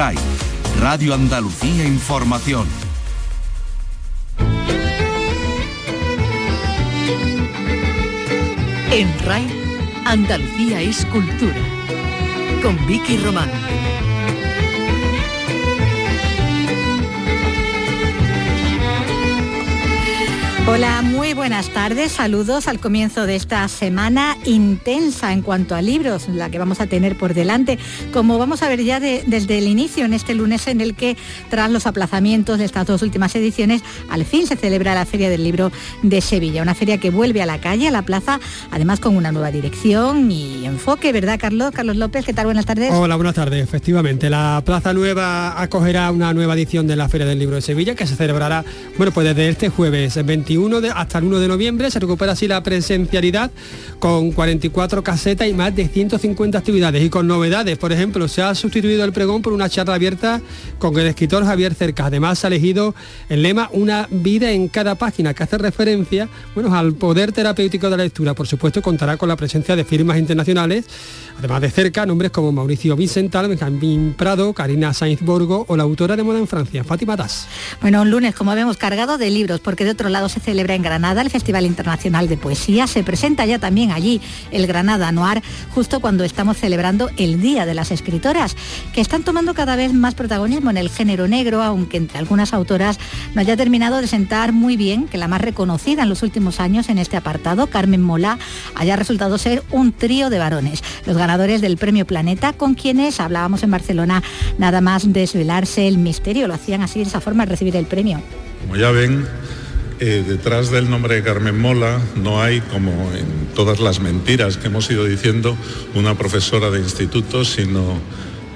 RAI, Radio Andalucía Información. En RAI, Andalucía es cultura. Con Vicky Román. Hola, muy buenas tardes. Saludos al comienzo de esta semana intensa en cuanto a libros, la que vamos a tener por delante. Como vamos a ver ya desde el inicio en este lunes en el que, tras los aplazamientos de estas dos últimas ediciones, al fin se celebra la Feria del Libro de Sevilla. Una feria que vuelve a la calle, a la plaza, además con una nueva dirección y enfoque, ¿verdad, Carlos? Carlos López, ¿qué tal? Buenas tardes. Hola, buenas tardes. Efectivamente, la Plaza Nueva acogerá una nueva edición de la Feria del Libro de Sevilla que se celebrará, bueno, pues desde este jueves 21 hasta el 1 de noviembre. Se recupera así la presencialidad con 44 casetas y más de 150 actividades. Y con novedades, por ejemplo, se ha sustituido el pregón por una charla abierta con el escritor Javier Cerca. Además, ha elegido el lema Una vida en cada página, que hace referencia bueno, al poder terapéutico de la lectura. Por supuesto, contará con la presencia de firmas internacionales Además de cerca, nombres como Mauricio Vicental, Benjamín Prado, Karina Sainz Borgo o la autora de moda en Francia, Fátima Das. Bueno, un lunes, como vemos, cargado de libros, porque de otro lado se celebra en Granada el Festival Internacional de Poesía. Se presenta ya también allí el Granada Noir, justo cuando estamos celebrando el Día de las Escritoras, que están tomando cada vez más protagonismo en el género negro, aunque entre algunas autoras no haya terminado de sentar muy bien que la más reconocida en los últimos años en este apartado, Carmen Mola, haya resultado ser un trío de varones. Los ganadores del Premio Planeta, con quienes hablábamos en Barcelona, nada más desvelarse el misterio, lo hacían así de esa forma al recibir el premio. Como ya ven, eh, detrás del nombre de Carmen Mola no hay, como en todas las mentiras que hemos ido diciendo, una profesora de instituto, sino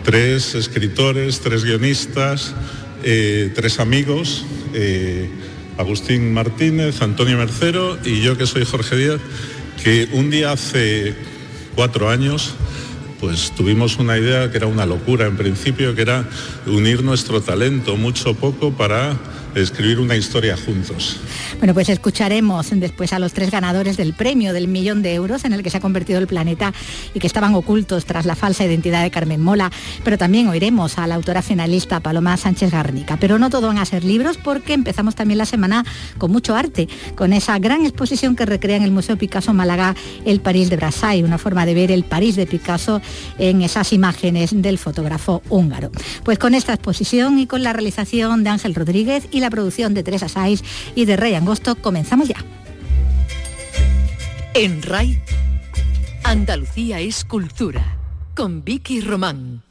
tres escritores, tres guionistas, eh, tres amigos, eh, Agustín Martínez, Antonio Mercero y yo que soy Jorge Díaz, que un día hace cuatro años pues tuvimos una idea que era una locura en principio, que era unir nuestro talento mucho poco para escribir una historia juntos. Bueno, pues escucharemos después a los tres ganadores del premio del millón de euros en el que se ha convertido el planeta y que estaban ocultos tras la falsa identidad de Carmen Mola, pero también oiremos a la autora finalista Paloma Sánchez Garnica. Pero no todo van a ser libros porque empezamos también la semana con mucho arte, con esa gran exposición que recrea en el Museo Picasso Málaga el París de Brassai, una forma de ver el París de Picasso en esas imágenes del fotógrafo húngaro. Pues con esta exposición y con la realización de Ángel Rodríguez y la producción de Teresa Saiz y de Rey Angosto, comenzamos ya. En RAI, Andalucía es cultura, con Vicky Román.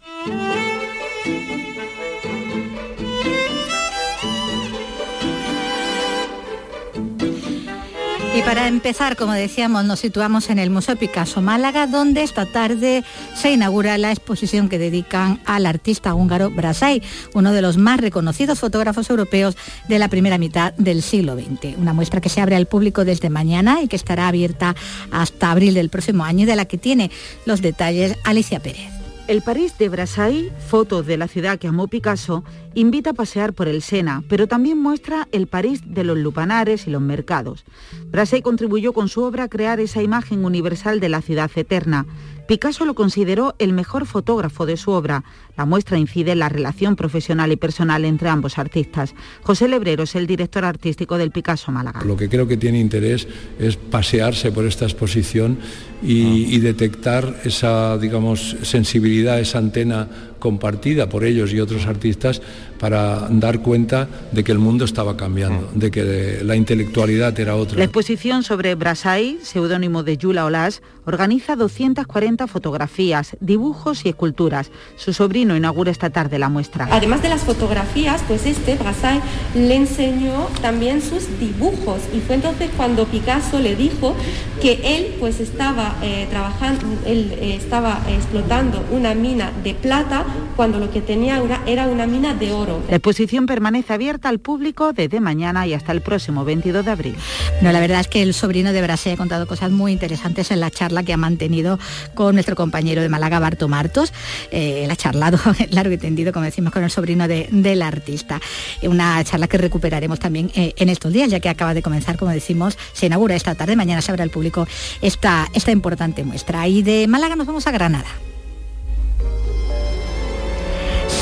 Y para empezar, como decíamos, nos situamos en el Museo Picasso Málaga, donde esta tarde se inaugura la exposición que dedican al artista húngaro Brassai, uno de los más reconocidos fotógrafos europeos de la primera mitad del siglo XX. Una muestra que se abre al público desde mañana y que estará abierta hasta abril del próximo año y de la que tiene los detalles Alicia Pérez. El París de Brassai, foto de la ciudad que amó Picasso, invita a pasear por el Sena, pero también muestra el París de los lupanares y los mercados. Brassai contribuyó con su obra a crear esa imagen universal de la ciudad eterna. Picasso lo consideró el mejor fotógrafo de su obra. La muestra incide en la relación profesional y personal entre ambos artistas. José Lebrero es el director artístico del Picasso Málaga. Lo que creo que tiene interés es pasearse por esta exposición y, y detectar esa, digamos, sensibilidad, esa antena compartida por ellos y otros artistas para dar cuenta de que el mundo estaba cambiando, de que la intelectualidad era otra. La exposición sobre Brassai, seudónimo de Yula Olas, organiza 240 fotografías, dibujos y esculturas. Su sobrino inaugura esta tarde la muestra. Además de las fotografías, pues este Brassai le enseñó también sus dibujos y fue entonces cuando Picasso le dijo que él pues estaba eh, trabajando, él eh, estaba explotando una mina de plata cuando lo que tenía era una mina de oro. La exposición permanece abierta al público desde mañana y hasta el próximo 22 de abril. No, la verdad es que el sobrino de Brasil ha contado cosas muy interesantes en la charla que ha mantenido con nuestro compañero de Málaga, Barto Martos. Eh, él ha charlado largo y tendido, como decimos, con el sobrino del artista. Una charla que recuperaremos también eh, en estos días, ya que acaba de comenzar, como decimos, se inaugura esta tarde, mañana se abre al público esta, esta importante muestra. Y de Málaga nos vamos a Granada.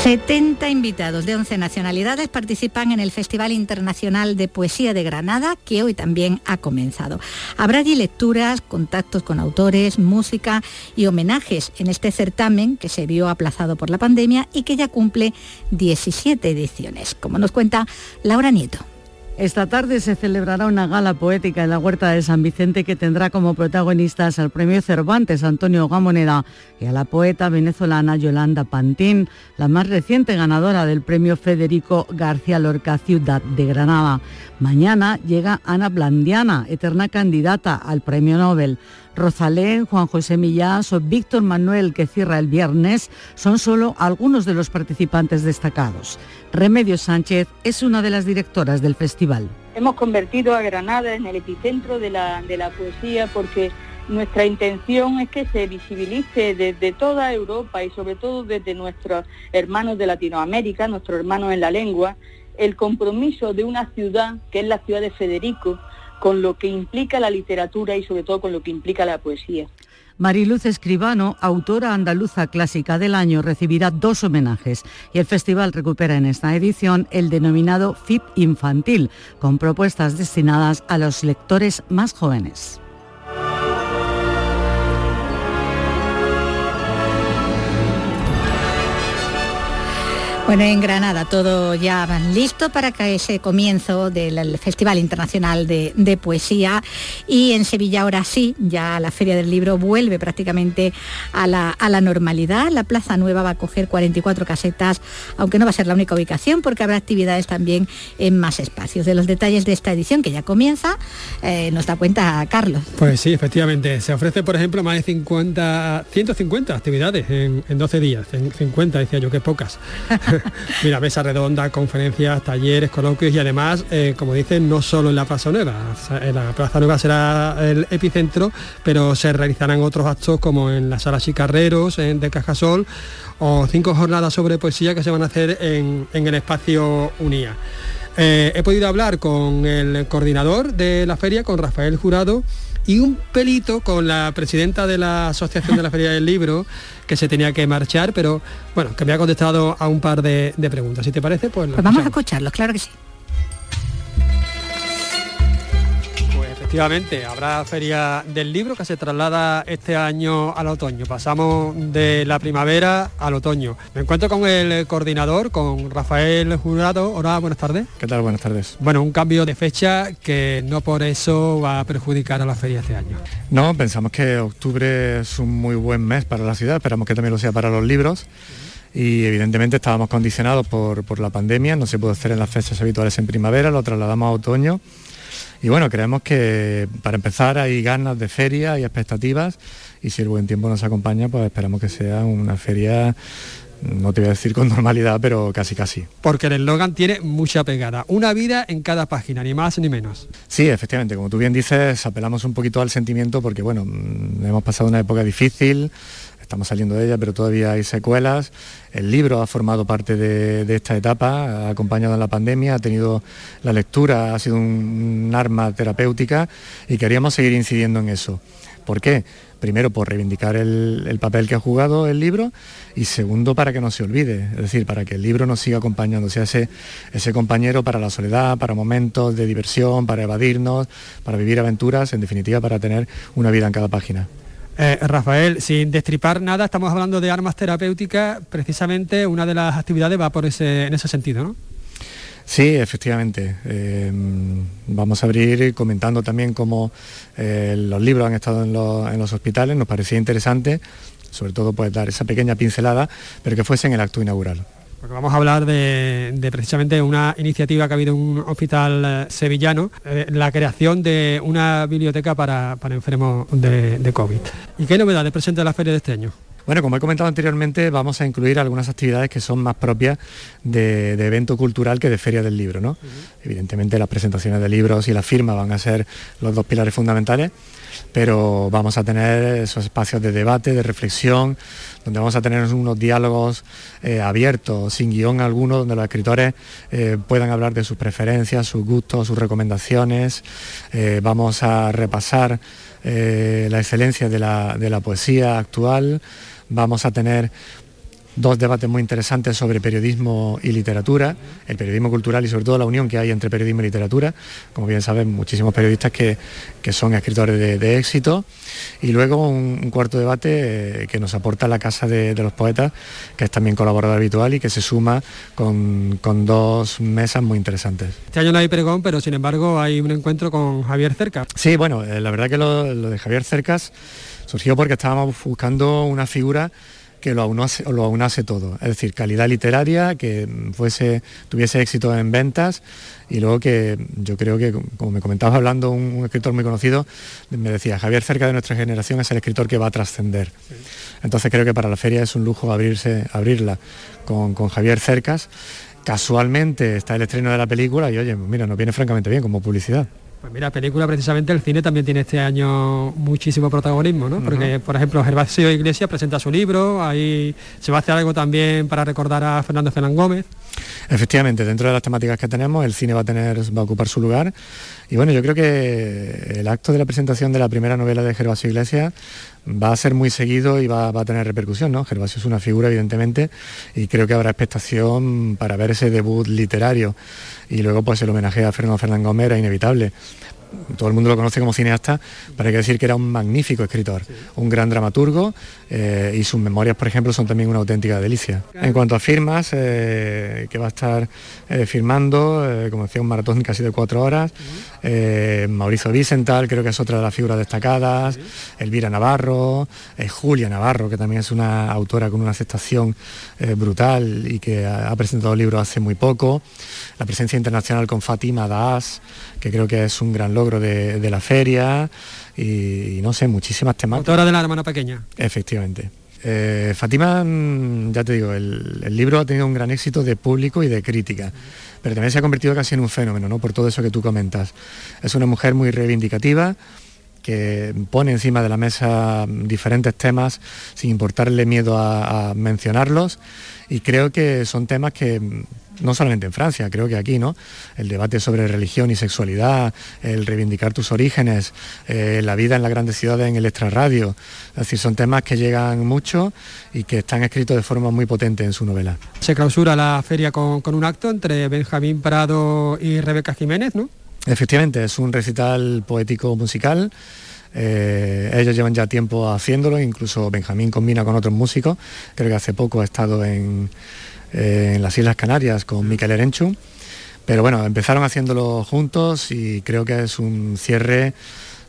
70 invitados de 11 nacionalidades participan en el Festival Internacional de Poesía de Granada, que hoy también ha comenzado. Habrá allí lecturas, contactos con autores, música y homenajes en este certamen que se vio aplazado por la pandemia y que ya cumple 17 ediciones, como nos cuenta Laura Nieto. Esta tarde se celebrará una gala poética en la Huerta de San Vicente que tendrá como protagonistas al premio Cervantes Antonio Gamoneda y a la poeta venezolana Yolanda Pantín, la más reciente ganadora del premio Federico García Lorca Ciudad de Granada. Mañana llega Ana Blandiana, eterna candidata al premio Nobel. Rosalén, Juan José Millás o Víctor Manuel, que cierra el viernes, son solo algunos de los participantes destacados. Remedios Sánchez es una de las directoras del festival. Hemos convertido a Granada en el epicentro de la, poesía porque nuestra intención es que se visibilice desde toda Europa y sobre todo desde nuestros hermanos de Latinoamérica, nuestros hermanos en la lengua, el compromiso de una ciudad, que es la ciudad de Federico, con lo que implica la literatura y sobre todo con lo que implica la poesía. Mariluz Escribano, autora andaluza clásica del año, recibirá dos homenajes y el festival recupera en esta edición el denominado FIP infantil, con propuestas destinadas a los lectores más jóvenes. Bueno, en Granada todo ya van listo para que ese comienzo del Festival Internacional de, Poesía y en Sevilla ahora sí, ya la Feria del Libro vuelve prácticamente a la, normalidad. La Plaza Nueva va a coger 44 casetas, aunque no va a ser la única ubicación porque habrá actividades también en más espacios. De los detalles de esta edición que ya comienza, eh, nos da cuenta Carlos. Pues sí, efectivamente. Se ofrece, por ejemplo, más de 50, 150 actividades en, en 12 días. 50, decía yo, que pocas. Mira, mesa redonda, conferencias, talleres, coloquios y además, eh, como dicen, no solo en la Plaza Nueva. En la Plaza Nueva será el epicentro, pero se realizarán otros actos como en la sala Chicarreros, en, de Cajasol, o cinco jornadas sobre poesía que se van a hacer en, el espacio UNIA. Eh, he podido hablar con el coordinador de la feria, con Rafael Jurado, y un pelito con la presidenta de la Asociación de la Feria del Libro, que se tenía que marchar, pero bueno, que me ha contestado a un par de, preguntas. Si te parece, pues... pues vamos a escucharlos, claro que sí. Efectivamente, habrá feria del libro que se traslada este año al otoño. Pasamos de la primavera al otoño. Me encuentro con el coordinador, con Rafael Jurado. Hola, buenas tardes. ¿Qué tal? Buenas tardes. Bueno, un cambio de fecha que no por eso va a perjudicar a la feria este año. No, pensamos que octubre es un muy buen mes para la ciudad, esperamos que también lo sea para los libros y evidentemente estábamos condicionados por, por, la pandemia, no se puede hacer en las fechas habituales en primavera, lo trasladamos a otoño y bueno, creemos que para empezar hay ganas de feria, y expectativas y si el buen tiempo nos acompaña, pues esperamos que sea una feria no te voy a decir con normalidad, pero casi casi. Porque el eslogan tiene mucha pegada, una vida en cada página, ni más ni menos. Sí, efectivamente, como tú bien dices, apelamos un poquito al sentimiento porque bueno, mm, hemos pasado una época difícil, estamos saliendo de ella, pero todavía hay secuelas. El libro ha formado parte de, esta etapa, ha acompañado en la pandemia, ha tenido la lectura, ha sido un, arma terapéutica y queríamos seguir incidiendo en eso. ¿Por qué? Primero, por reivindicar el, papel que ha jugado el libro y segundo, para que no se olvide, es decir, para que el libro nos siga acompañando, sea ese, ese compañero para la soledad, para momentos de diversión, para evadirnos, para vivir aventuras, en definitiva, para tener una vida en cada página. Eh, Rafael, sin destripar nada, estamos hablando de armas terapéuticas, precisamente una de las actividades va por ese, en ese sentido, ¿no? Sí, efectivamente. Eh, vamos a abrir comentando también cómo eh, los libros han estado en los, en los, hospitales. Nos parecía interesante, sobre todo pues dar esa pequeña pincelada, pero que fuese en el acto inaugural. Porque vamos a hablar de, precisamente una iniciativa que ha habido en un hospital eh, sevillano, eh, la creación de una biblioteca para, enfermos de, de, COVID. ¿Y qué novedades presenta la feria de este año? Bueno, como he comentado anteriormente, vamos a incluir algunas actividades que son más propias de, evento cultural que de feria del libro. ¿no? Evidentemente las presentaciones de libros y la firma van a ser los dos pilares fundamentales, pero vamos a tener esos espacios de debate, de reflexión, donde vamos a tener unos diálogos eh, abiertos, sin guion alguno, donde los escritores eh, puedan hablar de sus preferencias, sus gustos, sus recomendaciones. Eh, vamos a repasar la excelencia de la, de la poesía actual vamos a tener dos debates muy interesantes sobre periodismo y literatura, el periodismo cultural y sobre todo la unión que hay entre periodismo y literatura. Como bien saben, muchísimos periodistas que, son escritores de, éxito. Y luego un, cuarto debate eh, que nos aporta la Casa de, los Poetas, que es también colaborador habitual y que se suma con, dos mesas muy interesantes. Este año no hay pregón, pero sin embargo hay un encuentro con Javier Cercas. Sí, bueno, eh, la verdad que lo, lo de Javier Cercas surgió porque estábamos buscando una figura que lo aunase, lo aunase todo, es decir, calidad literaria, que fuese, tuviese éxito en ventas y luego que yo creo que, como me comentaba hablando un, escritor muy conocido, me decía, Javier cerca de nuestra generación es el escritor que va a trascender. Entonces creo que para la feria es un lujo abrirse, abrirla con, con Javier Cercas. Casualmente está el estreno de la película y oye, mira, nos viene francamente bien como publicidad. Pues mira, película precisamente el cine también tiene este año muchísimo protagonismo, ¿no? Porque, por ejemplo, Gervasio Iglesias presenta su libro, ahí se va a hacer algo también para recordar a Fernando Fernán Gómez. Efectivamente, dentro de las temáticas que tenemos, el cine va a tener, va a ocupar su lugar. Y bueno, yo creo que el acto de la presentación de la primera novela de Gervasio Iglesias va a ser muy seguido y va, a tener repercusión, ¿no? Gervasio es una figura, evidentemente, y creo que habrá expectación para ver ese debut literario. Y luego, pues el homenaje a Fernando Fernán Gómez era inevitable todo el mundo lo conoce como cineasta, pero hay que decir que era un magnífico escritor, un gran dramaturgo eh, y sus memorias, por ejemplo, son también una auténtica delicia. En cuanto a firmas, eh, que va a estar eh, firmando, como decía, un maratón casi de cuatro horas, Mauricio Vicental, creo que es otra de las figuras destacadas, Elvira Navarro, Julia Navarro, que también es una autora con una aceptación brutal y que ha, ha presentado libros hace muy poco, la presencia internacional con Fatima Das, que creo que es un gran logro de, la feria y, no sé, muchísimas temáticas. Autora de la hermana pequeña. Efectivamente. Eh, Fátima, mm, ya te digo, el, libro ha tenido un gran éxito de público y de crítica, pero también se ha convertido casi en un fenómeno, ¿no? Por todo eso que tú comentas. Es una mujer muy reivindicativa, que pone encima de la mesa diferentes temas sin importarle miedo a mencionarlos y creo que son temas que no solamente en Francia, creo que aquí, ¿no? El debate sobre religión y sexualidad, el reivindicar tus orígenes, eh, la vida en las grandes ciudades en el extrarradio. Es decir, son temas que llegan mucho y que están escritos de forma muy potente en su novela. Se clausura la feria con, un acto entre Benjamín Prado y Rebeca Jiménez, ¿no? Efectivamente, es un recital poético musical. Eh, ellos llevan ya tiempo haciéndolo, incluso Benjamín combina con otros músicos. Creo que hace poco ha estado en, eh, en las Islas Canarias con Miquel Erenchu. Pero bueno, empezaron haciéndolo juntos y creo que es un cierre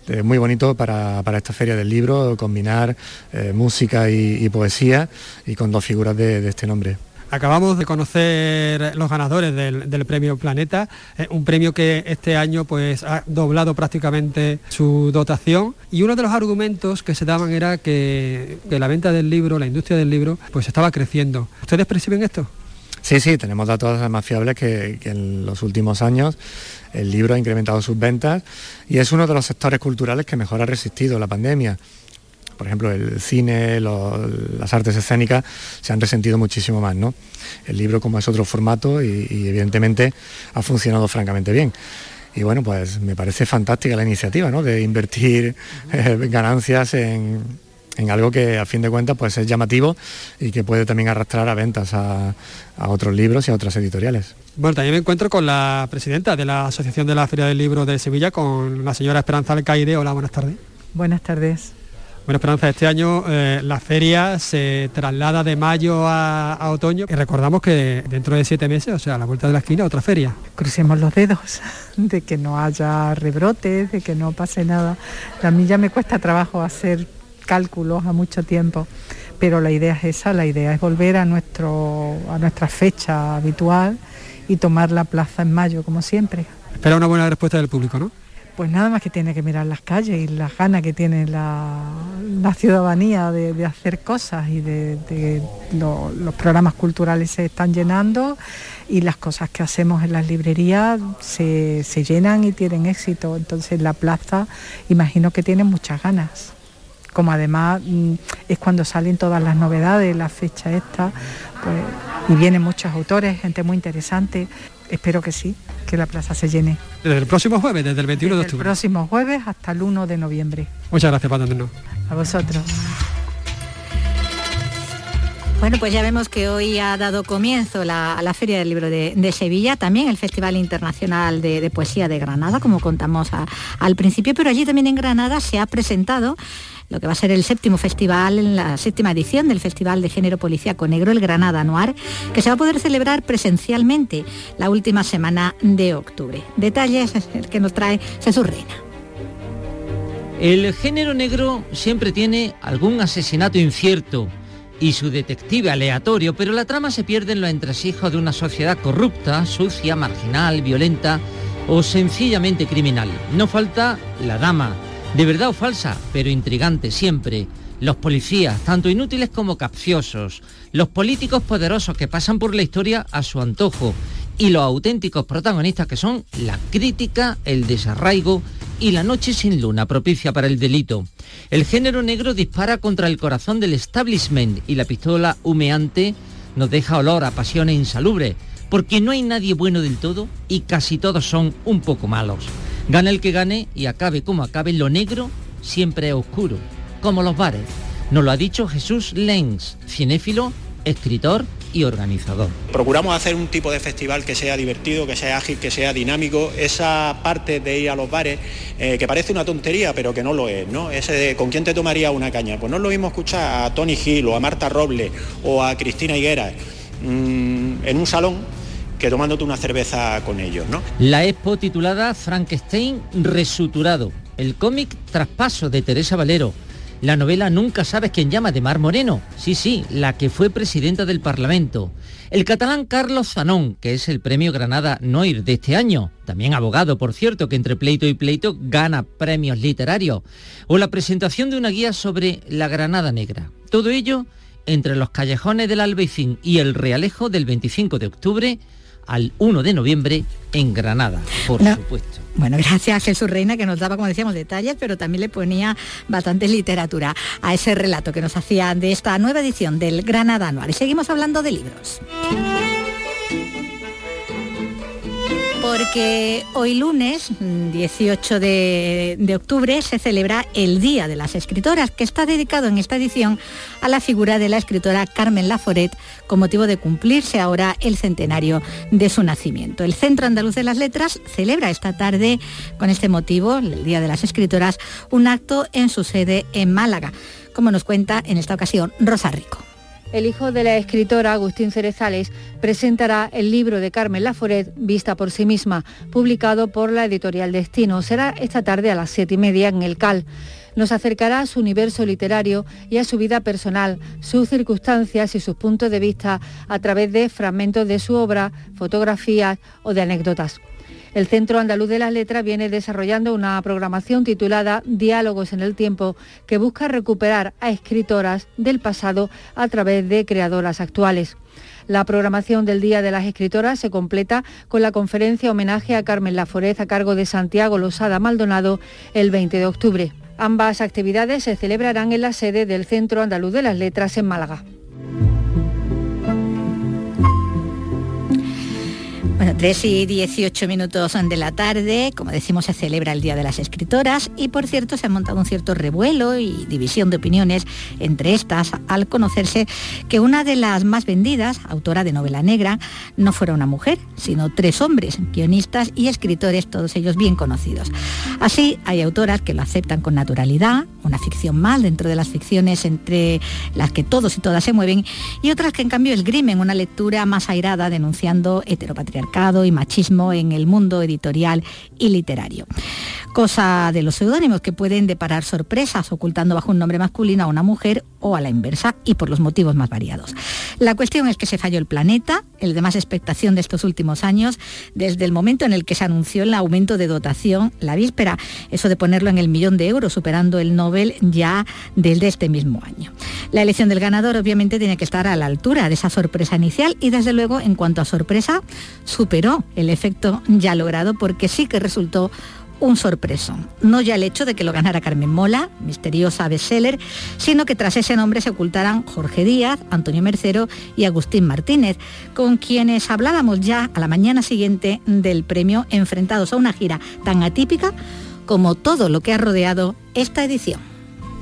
eh, muy bonito para, esta feria del libro, combinar eh, música y, poesía y con dos figuras de, este nombre. Acabamos de conocer los ganadores del, premio Planeta, un premio que este año pues, ha doblado prácticamente su dotación y uno de los argumentos que se daban era que, que la venta del libro, la industria del libro, pues estaba creciendo. ¿Ustedes perciben esto? Sí, sí, tenemos datos más fiables que, en los últimos años el libro ha incrementado sus ventas y es uno de los sectores culturales que mejor ha resistido la pandemia. Por ejemplo, el cine, las artes escénicas se han resentido muchísimo más, ¿no? El libro como es otro formato y, evidentemente ha funcionado francamente bien. Y bueno, pues me parece fantástica la iniciativa, ¿no? De invertir eh, ganancias en, en algo que a fin de cuentas pues es llamativo y que puede también arrastrar a ventas a, otros libros y a otras editoriales. Bueno, también me encuentro con la presidenta de la Asociación de la Feria del Libro de Sevilla, con la señora Esperanza Alcaide. Hola, buenas tardes. Buenas tardes. Bueno, Esperanza, este año eh, la feria se traslada de mayo a, a, otoño y recordamos que dentro de siete meses, o sea, a la vuelta de la esquina, otra feria. Crucemos los dedos de que no haya rebrotes, de que no pase nada. A mí ya me cuesta trabajo hacer cálculos a mucho tiempo, pero la idea es esa, la idea es volver a, nuestro, a nuestra fecha habitual y tomar la plaza en mayo, como siempre. Espera una buena respuesta del público, ¿no? Pues nada más que tiene que mirar las calles y las ganas que tiene la, ciudadanía de, hacer cosas y de, los programas culturales se están llenando y las cosas que hacemos en las librerías se, se llenan y tienen éxito. Entonces la plaza imagino que tiene muchas ganas como además mm, es cuando salen todas las novedades, la fecha esta, pues, y vienen muchos autores, gente muy interesante. Espero que sí, que la plaza se llene. Desde el próximo jueves, desde el 21 de octubre. El próximo jueves hasta el 1 de noviembre. Muchas gracias por atendernos. A vosotros. Bueno, pues ya vemos que hoy ha dado comienzo la, la Feria del Libro de, Sevilla, también el Festival Internacional de, Poesía de Granada, como contamos al principio, pero allí también en Granada se ha presentado lo que va a ser el séptimo festival, la séptima edición del Festival de Género Policíaco Negro, el Granada Noir, que se va a poder celebrar presencialmente la última semana de octubre. Detalles que nos trae Jesús Reina. El género negro siempre tiene algún asesinato incierto y su detective aleatorio, pero la trama se pierde en los entresijos de una sociedad corrupta, sucia, marginal, violenta o sencillamente criminal. No falta la dama, de verdad o falsa, pero intrigante siempre. Los policías, tanto inútiles como capciosos. Los políticos poderosos que pasan por la historia a su antojo. Y los auténticos protagonistas que son la crítica, el desarraigo y la noche sin luna propicia para el delito. El género negro dispara contra el corazón del establishment y la pistola humeante nos deja olor a pasiones insalubres, porque no hay nadie bueno del todo y casi todos son un poco malos. Gane el que gane y acabe como acabe, lo negro siempre es oscuro, como los bares. Nos lo ha dicho Jesús Lenz, cinéfilo, escritor y organizador. Procuramos hacer un tipo de festival que sea divertido, que sea ágil, que sea dinámico. Esa parte de ir a los bares, eh, que parece una tontería, pero que no lo es, ¿no? Ese de con quién te tomaría una caña. Pues no es lo mismo escuchar a Tony Gil o a Marta Robles o a Cristina Higuera mm, en un salón que tomándote una cerveza con ellos, ¿no? La expo titulada Frankenstein resuturado, el cómic Traspaso de Teresa Valero, la novela Nunca sabes quién llama de Mar Moreno, sí, sí, la que fue presidenta del Parlamento. El catalán Carlos Zanón, que es el premio Granada Noir de este año, también abogado, por cierto, que entre pleito y pleito gana premios literarios. O la presentación de una guía sobre la Granada Negra. Todo ello entre los callejones del Albeicín y el Realejo del 25 de octubre al 1 de noviembre en Granada, por supuesto. Bueno, gracias a Jesús Reina que nos daba, como decíamos, detalles, pero también le ponía bastante literatura a ese relato que nos hacía de esta nueva edición del Granada Anual. Y seguimos hablando de libros porque hoy lunes, 18 de, octubre, se celebra el Día de las Escritoras, que está dedicado en esta edición a la figura de la escritora Carmen Laforet, con motivo de cumplirse ahora el centenario de su nacimiento. El Centro Andaluz de las Letras celebra esta tarde, con este motivo, el Día de las Escritoras, un acto en su sede en Málaga, como nos cuenta en esta ocasión Rosa Rico. El hijo de la escritora, Agustín Cerezales, presentará el libro de Carmen Laforet, Vista por sí misma, publicado por la editorial Destino. Será esta tarde a las siete y media en el CAL. Nos acercará a su universo literario y a su vida personal, sus circunstancias y sus puntos de vista a través de fragmentos de su obra, fotografías o de anécdotas. El Centro Andaluz de las Letras viene desarrollando una programación titulada Diálogos en el Tiempo que busca recuperar a escritoras del pasado a través de creadoras actuales. La programación del Día de las Escritoras se completa con la conferencia homenaje a Carmen Laforez a cargo de Santiago Losada Maldonado el 20 de octubre. Ambas actividades se celebrarán en la sede del Centro Andaluz de las Letras en Málaga. Bueno, 3 y 18 minutos de la tarde, como decimos, se celebra el Día de las Escritoras y por cierto se ha montado un cierto revuelo y división de opiniones entre estas al conocerse que una de las más vendidas, autora de novela negra, no fuera una mujer, sino tres hombres, guionistas y escritores, todos ellos bien conocidos. Así hay autoras que lo aceptan con naturalidad, una ficción mal dentro de las ficciones entre las que todos y todas se mueven, y otras que en cambio esgrimen una lectura más airada denunciando heteropatriarcado y machismo en el mundo editorial y literario. Cosa de los seudónimos que pueden deparar sorpresas ocultando bajo un nombre masculino a una mujer o a la inversa y por los motivos más variados. La cuestión es que se falló el planeta, el de más expectación de estos últimos años, desde el momento en el que se anunció el aumento de dotación la víspera, eso de ponerlo en el millón de euros, superando el Nobel ya desde este mismo año. La elección del ganador obviamente tiene que estar a la altura de esa sorpresa inicial y desde luego en cuanto a sorpresa, superó el efecto ya logrado porque sí que resultó un sorpreso. No ya el hecho de que lo ganara Carmen Mola, misteriosa bestseller, sino que tras ese nombre se ocultaran Jorge Díaz, Antonio Mercero y Agustín Martínez, con quienes hablábamos ya a la mañana siguiente del premio, enfrentados a una gira tan atípica como todo lo que ha rodeado esta edición.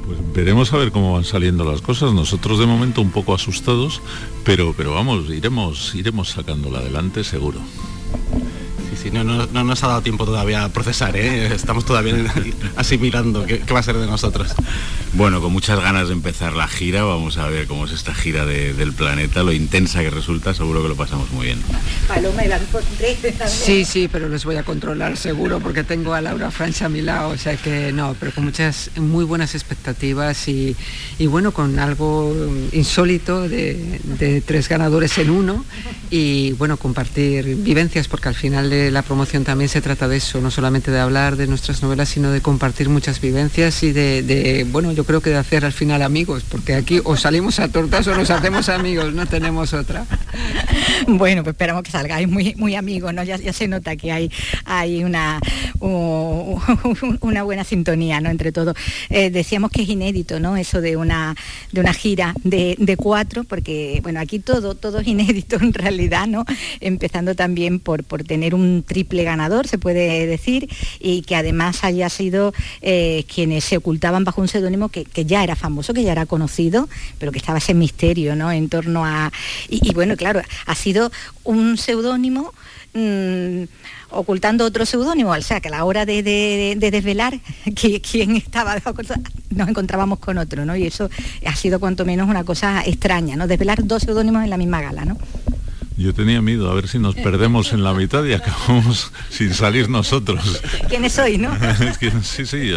Pues veremos a ver cómo van saliendo las cosas. Nosotros de momento un poco asustados, pero, pero vamos, iremos, iremos sacándola adelante seguro. Sí, sí, no, no, no nos ha dado tiempo todavía a procesar, ¿eh? estamos todavía asimilando qué, qué va a ser de nosotros. Bueno, con muchas ganas de empezar la gira, vamos a ver cómo es esta gira de- del planeta, lo intensa que resulta, seguro que lo pasamos muy bien. Paloma y la Sí, sí, pero los voy a controlar seguro porque tengo a Laura Francia a mi lado, o sea que no, pero con muchas muy buenas expectativas y, y bueno, con algo insólito de, de tres ganadores en uno y bueno, compartir vivencias porque al final de la promoción también se trata de eso, no solamente de hablar de nuestras novelas, sino de compartir muchas vivencias y de, bueno, yo creo que de hacer al final amigos, porque aquí o salimos a tortas o nos hacemos amigos, no tenemos otra. Bueno, pues esperamos que salgáis muy, muy amigos, ¿no? Ya, ya se nota que hay, hay una, una buena sintonía, ¿no? Entre todos. Eh, decíamos que es inédito, ¿no? Eso de una, de una gira de, de cuatro, porque, bueno, aquí todo, todo es inédito en realidad, ¿no? Empezando también por, por tener un triple ganador, se puede decir, y que además haya sido eh, quienes se ocultaban bajo un seudónimo que, que ya era famoso, que ya era conocido, pero que estaba ese misterio, ¿no? En torno a... Y, bueno, claro, ha sido un seudónimo mm, ocultando otro seudónimo, o sea que a la hora de, de- de desvelar que- quién estaba nos encontrábamos con otro, ¿no? Y eso ha sido cuanto menos una cosa extraña, ¿no? Desvelar dos seudónimos en la misma gala, ¿no? Yo tenía miedo a ver si nos perdemos en la mitad y acabamos sin salir nosotros. ¿Quiénes sois, no? Sí, sí.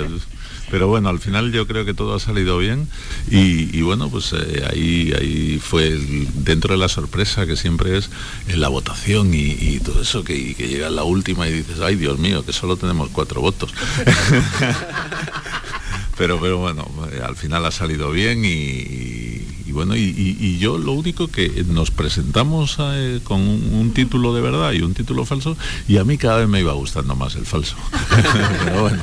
Pero bueno, al final yo creo que todo ha salido bien y, y bueno, pues eh, ahí, ahí fue el- dentro de la sorpresa que siempre es en la votación y, y todo eso, que, y que llega la última y dices, ay Dios mío, que solo tenemos cuatro votos. pero, pero bueno, eh, al final ha salido bien y bueno, y, y- y yo lo único que nos presentamos eh, con un, un título de verdad y un título falso y a mí cada vez me iba gustando más el falso. pero bueno.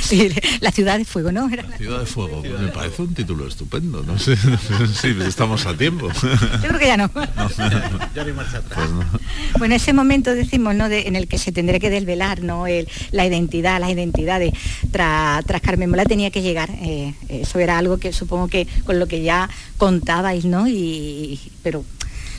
Sí, la ciudad de fuego, ¿no? Era- Ciudad de Fuego, me parece un título estupendo, no sé, sí, estamos a tiempo. Yo creo que ya no. Ya no marcha atrás. Pues no. Bueno, ese momento decimos, ¿no? De- en el que se tendría que desvelar, ¿no? El- la identidad, las identidades. Tras, tras Carmen Mola tenía que llegar. eh, eso era algo que supongo que con lo que ya contabais, ¿no? Y pero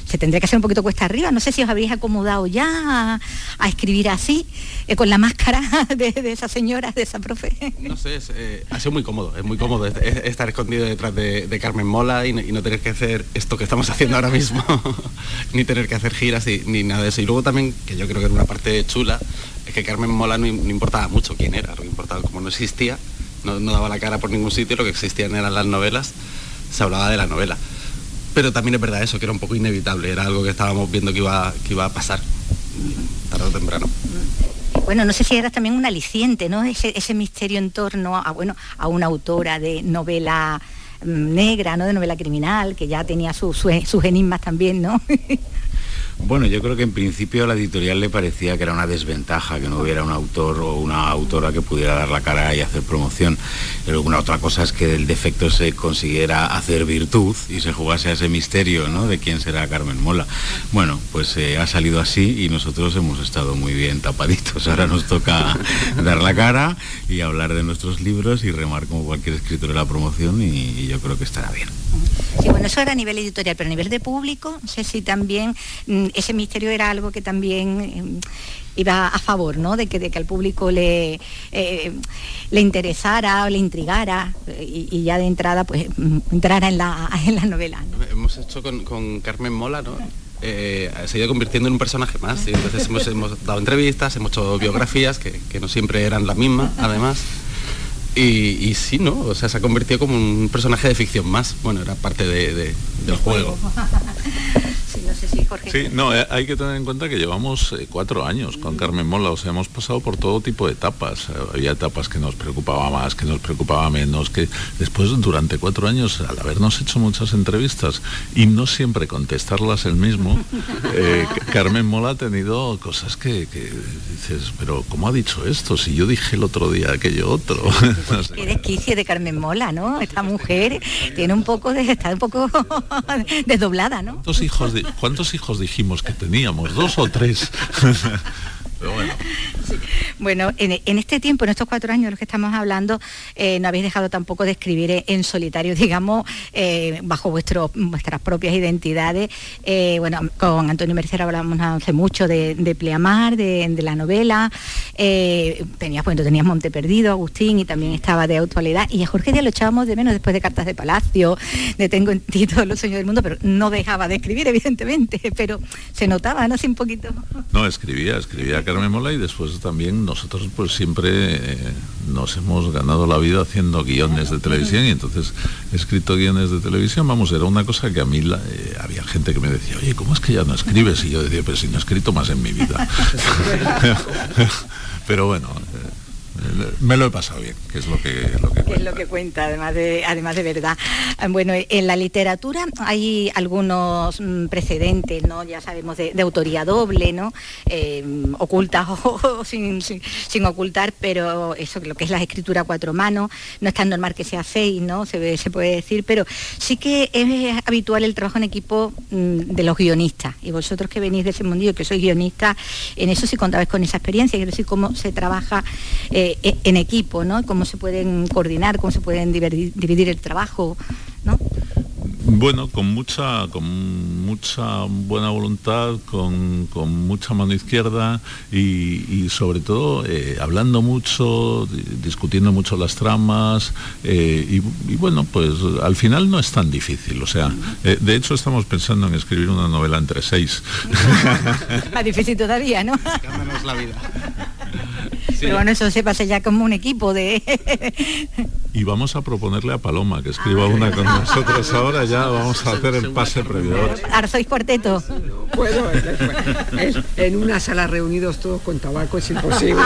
se tendría que hacer un poquito cuesta arriba. No sé si os habréis acomodado ya a, escribir así, eh, con la máscara de, de esa señora, de esa profe. No sé, eh, ha sido muy cómodo, es muy cómodo es- es- estar escondido detrás de, Carmen Mola y, no- tener que hacer esto que estamos haciendo ahora mismo, ni tener que hacer giras y- ni nada de eso. Y luego también, que yo creo que era una parte chula, es que Carmen Mola no, im- no importaba mucho quién era, lo que importaba como no existía, no daba la cara por ningún sitio, lo que existían eran las novelas, se hablaba de la novela. Pero también es verdad eso, que era un poco inevitable, era algo que estábamos viendo que iba, que iba a pasar tarde o temprano. Bueno, no sé si era también un aliciente, ¿no? Ese, ese misterio en torno a, bueno, a una autora de novela mm, negra, ¿no? De novela criminal, que ya tenía su- su- sus enigmas también, ¿no? Bueno, yo creo que en principio a la editorial le parecía que era una desventaja que no hubiera un autor o una autora que pudiera dar la cara y hacer promoción. Pero una otra cosa es que del defecto se consiguiera hacer virtud y se jugase a ese misterio ¿no? de quién será Carmen Mola. Bueno, pues eh, ha salido así y nosotros hemos estado muy bien tapaditos. Ahora nos toca dar la cara y hablar de nuestros libros y remar como cualquier escritor de la promoción y, y yo creo que estará bien. Sí, bueno, eso era a nivel editorial, pero a nivel de público, no sé si también mm, ese misterio era algo que también mm, iba a favor, ¿no? De que, de que al público le, eh, le interesara o le intrigara y, ya de entrada pues mm, entrara en la, en la novela. ¿no? Hemos hecho con, Carmen Mola, ¿no? Eh, se ha ido convirtiendo en un personaje más. y entonces hemos, hemos dado entrevistas, hemos hecho biografías, que, que no siempre eran las mismas, además. Y, y sí, ¿no? O sea, se ha convertido como un personaje de ficción más. Bueno, era parte de- de- del juego. No sé si Jorge. Sí, no, eh, hay que tener en cuenta que llevamos eh, cuatro años con Carmen Mola, o sea, hemos pasado por todo tipo de etapas. Eh, había etapas que nos preocupaba más, que nos preocupaba menos, que después durante cuatro años, al habernos hecho muchas entrevistas y no siempre contestarlas el mismo, eh, Carmen Mola ha tenido cosas que, que dices, pero ¿cómo ha dicho esto? Si yo dije el otro día aquello otro. No sé. Qué de Carmen Mola, ¿no? Esta mujer tiene un poco de, está un poco desdoblada, ¿no? ¿Cuántos hijos, ¿Cuántos hijos dijimos que teníamos? ¿Dos o tres? pero bueno. Bueno, en, este tiempo, en estos cuatro años de los que estamos hablando, eh, no habéis dejado tampoco de escribir en solitario, digamos, eh, bajo vuestras propias identidades. Eh, bueno, con Antonio Mercer hablamos hace mucho de, de Pleamar, de, la novela. tenías, bueno, tenías Monte Perdido, Agustín, y también estaba de actualidad. Y a Jorge Díaz lo echábamos de menos después de Cartas de Palacio, de Tengo en ti todos los sueños del mundo, pero no dejaba de escribir, evidentemente, pero se notaba, ¿no? Así un poquito. No, escribía, escribía Carmen Mola y después también nosotros pues siempre eh, nos hemos ganado la vida haciendo guiones de televisión y entonces he escrito guiones de televisión, vamos, era una cosa que a mí eh, había gente que me decía, oye, ¿cómo es que ya no escribes? Y yo decía, pues si no he escrito más en mi vida. Pero bueno, eh, me lo he pasado bien, que es lo que, lo que cuenta. Es lo que cuenta, además de, además de verdad. Bueno, en la literatura hay algunos mm, precedentes, ¿no? Ya sabemos de, autoría doble, ¿no? Eh, ocultas o, sin, sin, ocultar, pero eso, lo que es la escritura a cuatro manos, no es tan normal que sea seis, ¿no? Se, se puede decir, pero sí que es habitual el trabajo en equipo mm, de los guionistas. Y vosotros que venís de ese mundillo, que sois guionistas, en eso sí contabais con esa experiencia, quiero decir cómo se trabaja eh, e, en equipo, ¿no? Cómo se pueden coordinar, cómo se pueden dividir el trabajo, ¿no? Bueno, con mucha, con mucha buena voluntad, con, mucha mano izquierda y, sobre todo eh, hablando mucho, discutiendo mucho las tramas eh, y, bueno, pues al final no es tan difícil. O sea, de hecho estamos pensando en escribir una novela entre seis. Más difícil todavía, ¿no? la vida. Pero bueno, eso se pasa ya como un equipo de... y vamos a proponerle a Paloma que escriba una con nosotros ahora, ya vamos a hacer el pase previo. Ahora sois cuarteto. puedo, en una sala reunidos todos con tabaco es imposible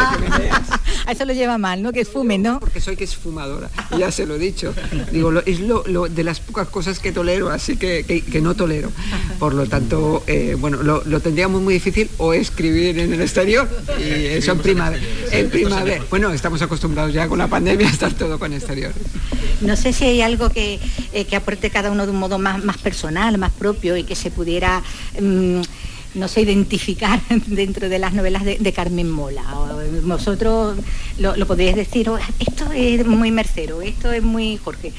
A eso lo lleva mal, ¿no? Que fumen, ¿no? Porque soy que es fumadora, ya se lo he dicho. Digo, es lo, de las pocas cosas que tolero, así que, que, no tolero. Por lo tanto, eh, bueno, lo, lo tendríamos muy difícil o escribir en el exterior y eso en primavera primavera. Bueno, estamos acostumbrados ya con la pandemia a estar todo con exteriores. No sé si hay algo que, eh, que aporte cada uno de un modo más, más personal, más propio y que se pudiera... Mm, no sé, identificar dentro de las novelas de, Carmen Mola. Vosotros lo, lo, podríais decir, oh, esto es muy Mercero, esto es muy Jorge.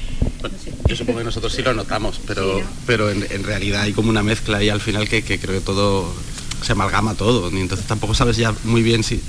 Yo supongo que nosotros sí lo notamos, pero, pero en, realidad hay como una mezcla y al final que, que creo que todo se amalgama todo, y entonces tampoco sabes ya muy bien si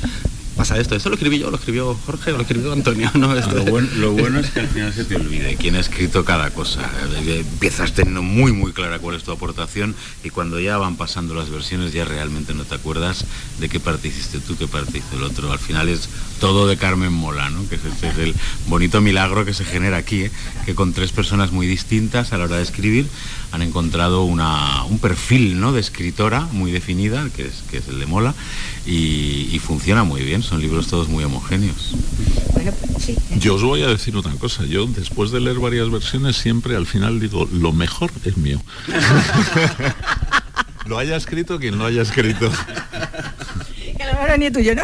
pasa esto. Esto lo escribí yo, lo escribió Jorge, lo escribió Antonio. No, lo, bueno, es que al final se te olvide quién ha escrito cada cosa. Empiezas teniendo muy muy clara cuál es tu aportación y cuando ya van pasando las versiones ya realmente no te acuerdas de qué parte hiciste tú, qué parte hizo el otro. Al final es todo de Carmen Mola, ¿no? que es, el bonito milagro que se genera aquí, ¿eh? que con tres personas muy distintas a la hora de escribir han encontrado una, un perfil ¿no? de escritora muy definida, que es, que es el de Mola, y, funciona muy bien, son libros todos muy homogéneos. Yo os voy a decir una cosa, yo después de leer varias versiones siempre al final digo, lo mejor es mío. lo haya escrito quien lo haya escrito. Que lo mejor ni tuyo, ¿no?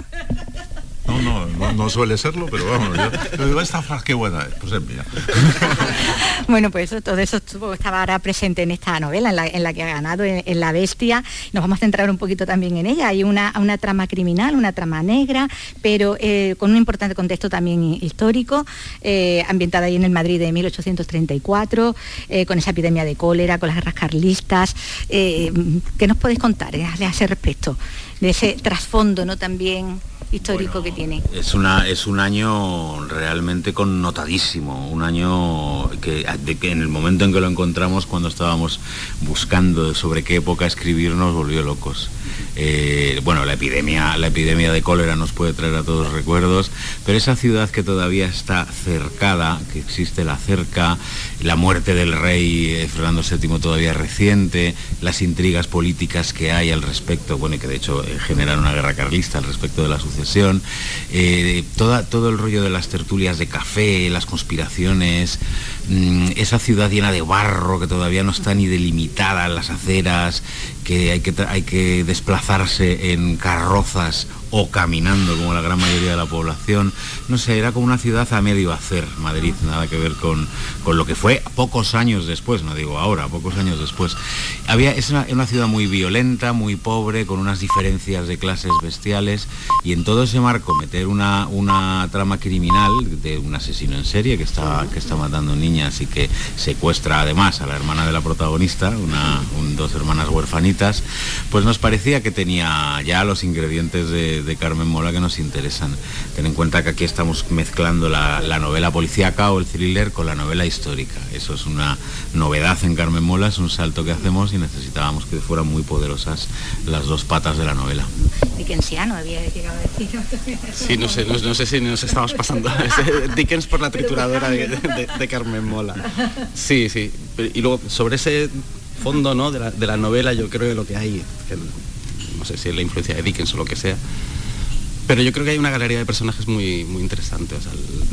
No, no, no, suele serlo, pero vamos, yo, digo, esta frase qué buena es, pues es mía. bueno, pues todo eso estaba ahora presente en esta novela, en la, que ha ganado, en, La Bestia. Nos vamos a centrar un poquito también en ella. Hay una, una trama criminal, una trama negra, pero eh, con un importante contexto también histórico, eh, ambientada ahí en el Madrid de 1834, eh, con esa epidemia de cólera, con las guerras carlistas. ¿Qué nos podéis contar a ese respecto? De ese trasfondo, ¿no? También histórico que tiene. Es, una, es un año realmente connotadísimo, un año que, de que en el momento en que lo encontramos, cuando estábamos buscando sobre qué época escribir, nos volvió locos. Eh, bueno, la epidemia, la epidemia de cólera nos puede traer a todos recuerdos, pero esa ciudad que todavía está cercada, que existe la cerca, la muerte del rey eh, Fernando VII todavía reciente, las intrigas políticas que hay al respecto, bueno, y que de hecho eh, generan una guerra carlista al respecto de la sucesión, toda, todo el rollo de las tertulias de café, las conspiraciones, mm, esa ciudad llena de barro que todavía no está ni delimitada las aceras, que hay que, hay que desplazarse en carrozas o caminando como la gran mayoría de la población. No sé, era como una ciudad a medio hacer, Madrid, nada que ver con, con lo que fue pocos años después, no digo ahora, pocos años después. Había, es una, ciudad muy violenta, muy pobre, con unas diferencias de clases bestiales y en todo ese marco meter una, una trama criminal de un asesino en serie que está, que está matando niñas y que secuestra además a la hermana de la protagonista, una, dos hermanas huerfanitas, pues nos parecía que tenía ya los ingredientes de, de Carmen Mola que nos interesan. Ten en cuenta que aquí estamos mezclando la, la novela policíaca o el thriller con la novela histórica. Eso es una novedad en Carmen Mola, es un salto que hacemos y necesitábamos que fueran muy poderosas las dos patas de la novela. Dickensiano había llegado a decir. Sí, no sé, no, no sé si nos estamos pasando Dickens por la trituradora de, de- de Carmen Mola. Sí, sí. Y luego sobre ese fondo ¿no? de, la, de la novela yo creo que lo que hay, que sé si es la influencia de Dickens o lo que sea, pero yo creo que hay una galería de personajes muy, muy interesante.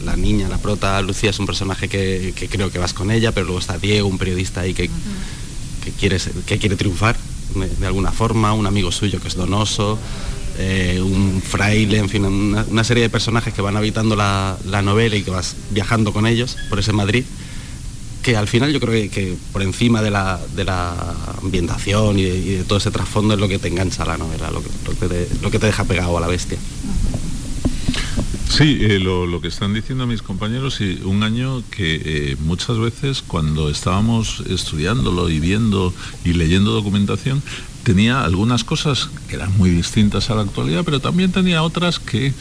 La niña, la prota, Lucía es un personaje que, creo que vas con ella, pero luego está Diego, un periodista ahí que, que, quiere, que quiere triunfar de, alguna forma, un amigo suyo que es donoso, eh, un fraile, en fin, una, serie de personajes que van habitando la novela y que vas viajando con ellos por ese Madrid que al final yo creo que, por encima de la, ambientación y de, todo ese trasfondo es lo que te engancha la novela, lo que, te, deja pegado a la bestia. Sí, eh, lo, lo que están diciendo mis compañeros, y un año que eh, muchas veces cuando estábamos estudiándolo y viendo y leyendo documentación, tenía algunas cosas que eran muy distintas a la actualidad, pero también tenía otras que eh,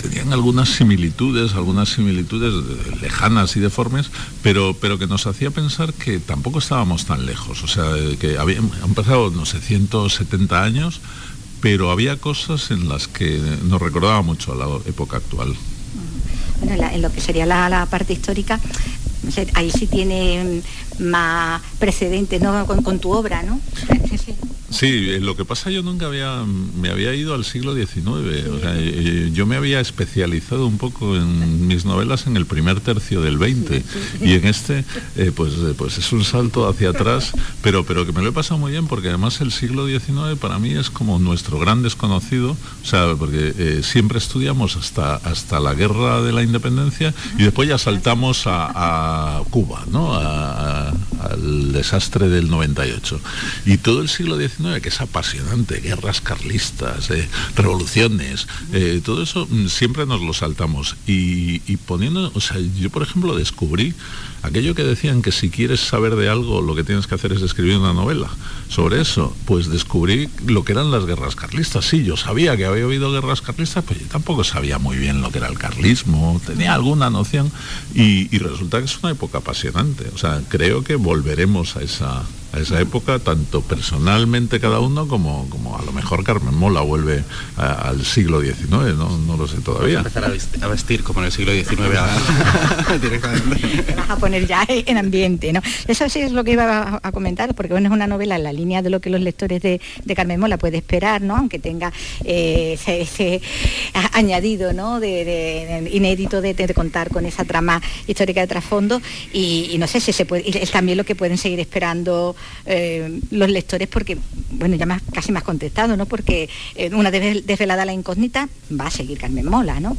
tenían algunas similitudes, algunas similitudes eh, lejanas y deformes, pero, pero que nos hacía pensar que tampoco estábamos tan lejos. O sea, eh, que han pasado, no sé, 170 años, pero había cosas en las que nos recordaba mucho a la época actual. Bueno, en, la- en lo que sería la, la parte histórica, ahí sí tiene mm, más precedentes ¿no? con, con tu obra, ¿no? Sí, eh, lo que pasa yo nunca había, me había ido al siglo XIX, o sea, eh, yo me había especializado un poco en mis novelas en el primer tercio del 20 y en este eh, pues, eh, pues es un salto hacia atrás, pero, pero que me lo he pasado muy bien porque además el siglo XIX para mí es como nuestro gran desconocido, o sea, porque eh, siempre estudiamos hasta, hasta la guerra de la independencia y después ya saltamos a, Cuba, ¿no? Al desastre del 98. Y todo el siglo que es apasionante, guerras carlistas, eh, revoluciones, eh, todo eso mm, siempre nos lo saltamos. Y, poniendo, o sea, yo por ejemplo descubrí aquello que decían que si quieres saber de algo lo que tienes que hacer es escribir una novela sobre eso, pues descubrí lo que eran las guerras carlistas. Sí, yo sabía que había habido guerras carlistas, pero yo tampoco sabía muy bien lo que era el carlismo, tenía alguna noción y, y resulta que es una época apasionante. O sea, creo que volveremos a esa, a esa época, tanto personalmente cada uno como, como a lo mejor Carmen Mola vuelve a- al siglo XIX, no, no lo sé todavía. Empezar a vestir, a vestir como en el siglo XIX ahora, directamente. Te vas a poner ya en ambiente, ¿no? Eso sí es lo que iba a, a comentar, porque bueno, es una novela en la línea de lo que los lectores de, de Carmen Mola puede esperar, ¿no? Aunque tenga eh, ese, ese a- añadido, ¿no? De, de- de inédito de, de contar con esa trama histórica de trasfondo y, y no sé si se puede, y es también lo que pueden seguir esperando eh, los lectores, porque bueno, ya más, casi más contestado, ¿no? Porque eh, una vez desvelada la incógnita va a seguir Carmen Mola, ¿no?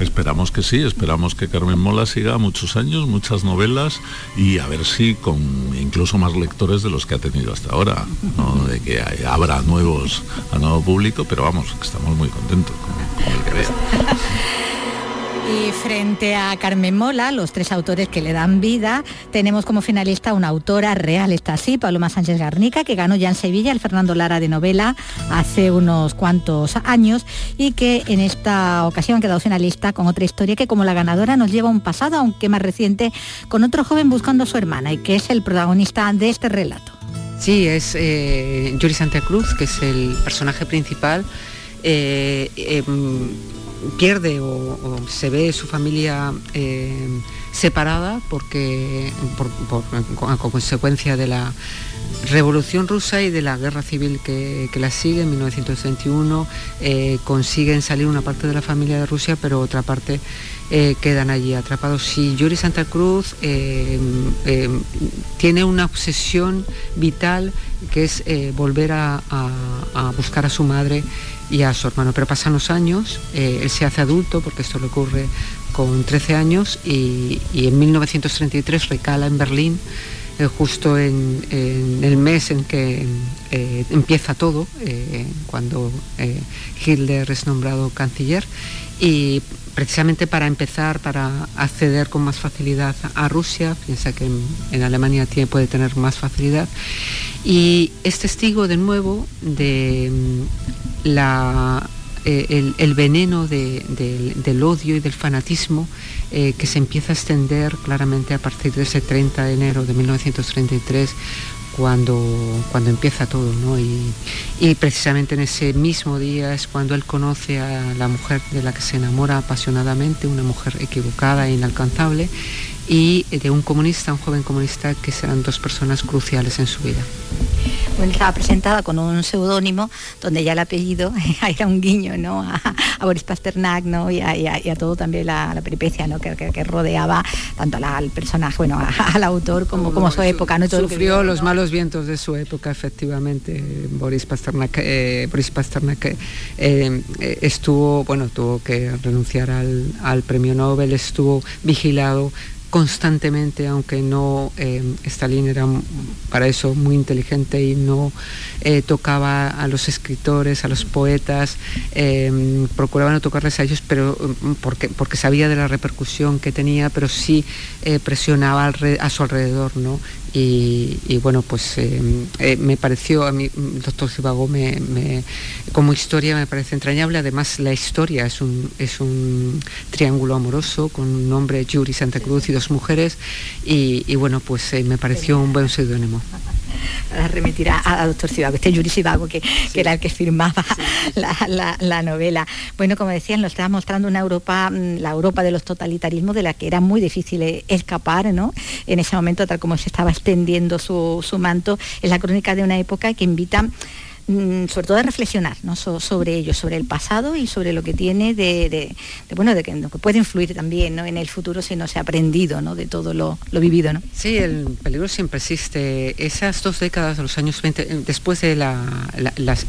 Esperamos que sí, esperamos que Carmen Mola siga muchos años, muchas novelas y a ver si con incluso más lectores de los que ha tenido hasta ahora, ¿no? de que hay- habrá nuevos a nuevo público, pero vamos, que estamos muy contentos con, con el que vea. Y frente a Carmen Mola, los tres autores que le dan vida, tenemos como finalista una autora real, está así, Paloma Sánchez Garnica, que ganó ya en Sevilla el Fernando Lara de novela hace unos cuantos años y que en esta ocasión ha quedado finalista con otra historia que como la ganadora nos lleva a un pasado, aunque más reciente, con otro joven buscando su hermana y que es el protagonista de este relato. Sí, es eh, Yuri Santa Cruz, que es el personaje principal. eh, em, pierde o, se ve su familia em, separada porque por, por- a consecuencia de la revolución rusa y de la guerra civil que, que la sigue en 1921 eh, consiguen salir una parte de la familia de Rusia pero otra parte eh, quedan allí atrapados. Y Yuri Santa Cruz eh, tiene una obsesión vital que es volver a, buscar a su madre y a su hermano. Pero pasan los años, él se hace adulto, porque esto le ocurre con 13 años, y, en 1933 recala en Berlín eh, justo en, el mes en que eh, empieza todo, eh, cuando Hitler es nombrado canciller, y precisamente para empezar, para acceder con más facilidad a Rusia, piensa que en, Alemania tiene, puede tener más facilidad, y es testigo de nuevo de mm, la el, veneno del odio y del fanatismo eh, que se empieza a extender claramente a partir de ese 30 de enero de 1933 cuando, cuando empieza todo, ¿no? Y, y, precisamente en ese mismo día es cuando él conoce a la mujer de la que se enamora apasionadamente, una mujer equivocada e inalcanzable, y de un comunista, un joven comunista, que serán dos personas cruciales en su vida. Bueno, estaba presentada con un seudónimo donde ya el apellido era un guiño ¿no? Boris Pasternak ¿no? y, a, todo también la, peripecia ¿no? que, rodeaba tanto al personaje, bueno, al autor como, como su época. ¿no? Sufrió los malos vientos de su época, efectivamente. Boris Pasternak, eh, Boris Pasternak eh, eh, estuvo, bueno, tuvo que renunciar al, al premio Nobel, estuvo vigilado constantemente, aunque no, eh, Stalin era para eso muy inteligente y no eh, tocaba a los escritores, a los poetas, eh, procuraba no tocarles a ellos, pero mm, porque, porque sabía de la repercusión que tenía, pero sí presionaba a su alrededor, ¿no? Y, bueno, pues eh, eh, me pareció, a mí, el doctor Zivago, me, como historia me parece entrañable. Además, la historia es un, es un triángulo amoroso con un hombre, Yuri Santa Cruz y dos mujeres. Y, bueno, pues eh, me pareció un buen seudónimo para remitir a, doctor Sivago, este Yuri Sivago que, era el que firmaba la, novela. Bueno, como decían, nos estaba mostrando una Europa, mm, la Europa de los totalitarismos, de la que era muy difícil eh, escapar, ¿no? En ese momento, tal como se estaba extendiendo su, su manto, es la crónica de una época que invita sobre todo de reflexionar sobre ello, sobre el pasado y sobre lo que tiene de, bueno, de que, lo puede influir también en el futuro si no se ha aprendido de todo lo, vivido. ¿no? Sí, el peligro siempre existe. Esas dos décadas de los años 20, eh, después de la,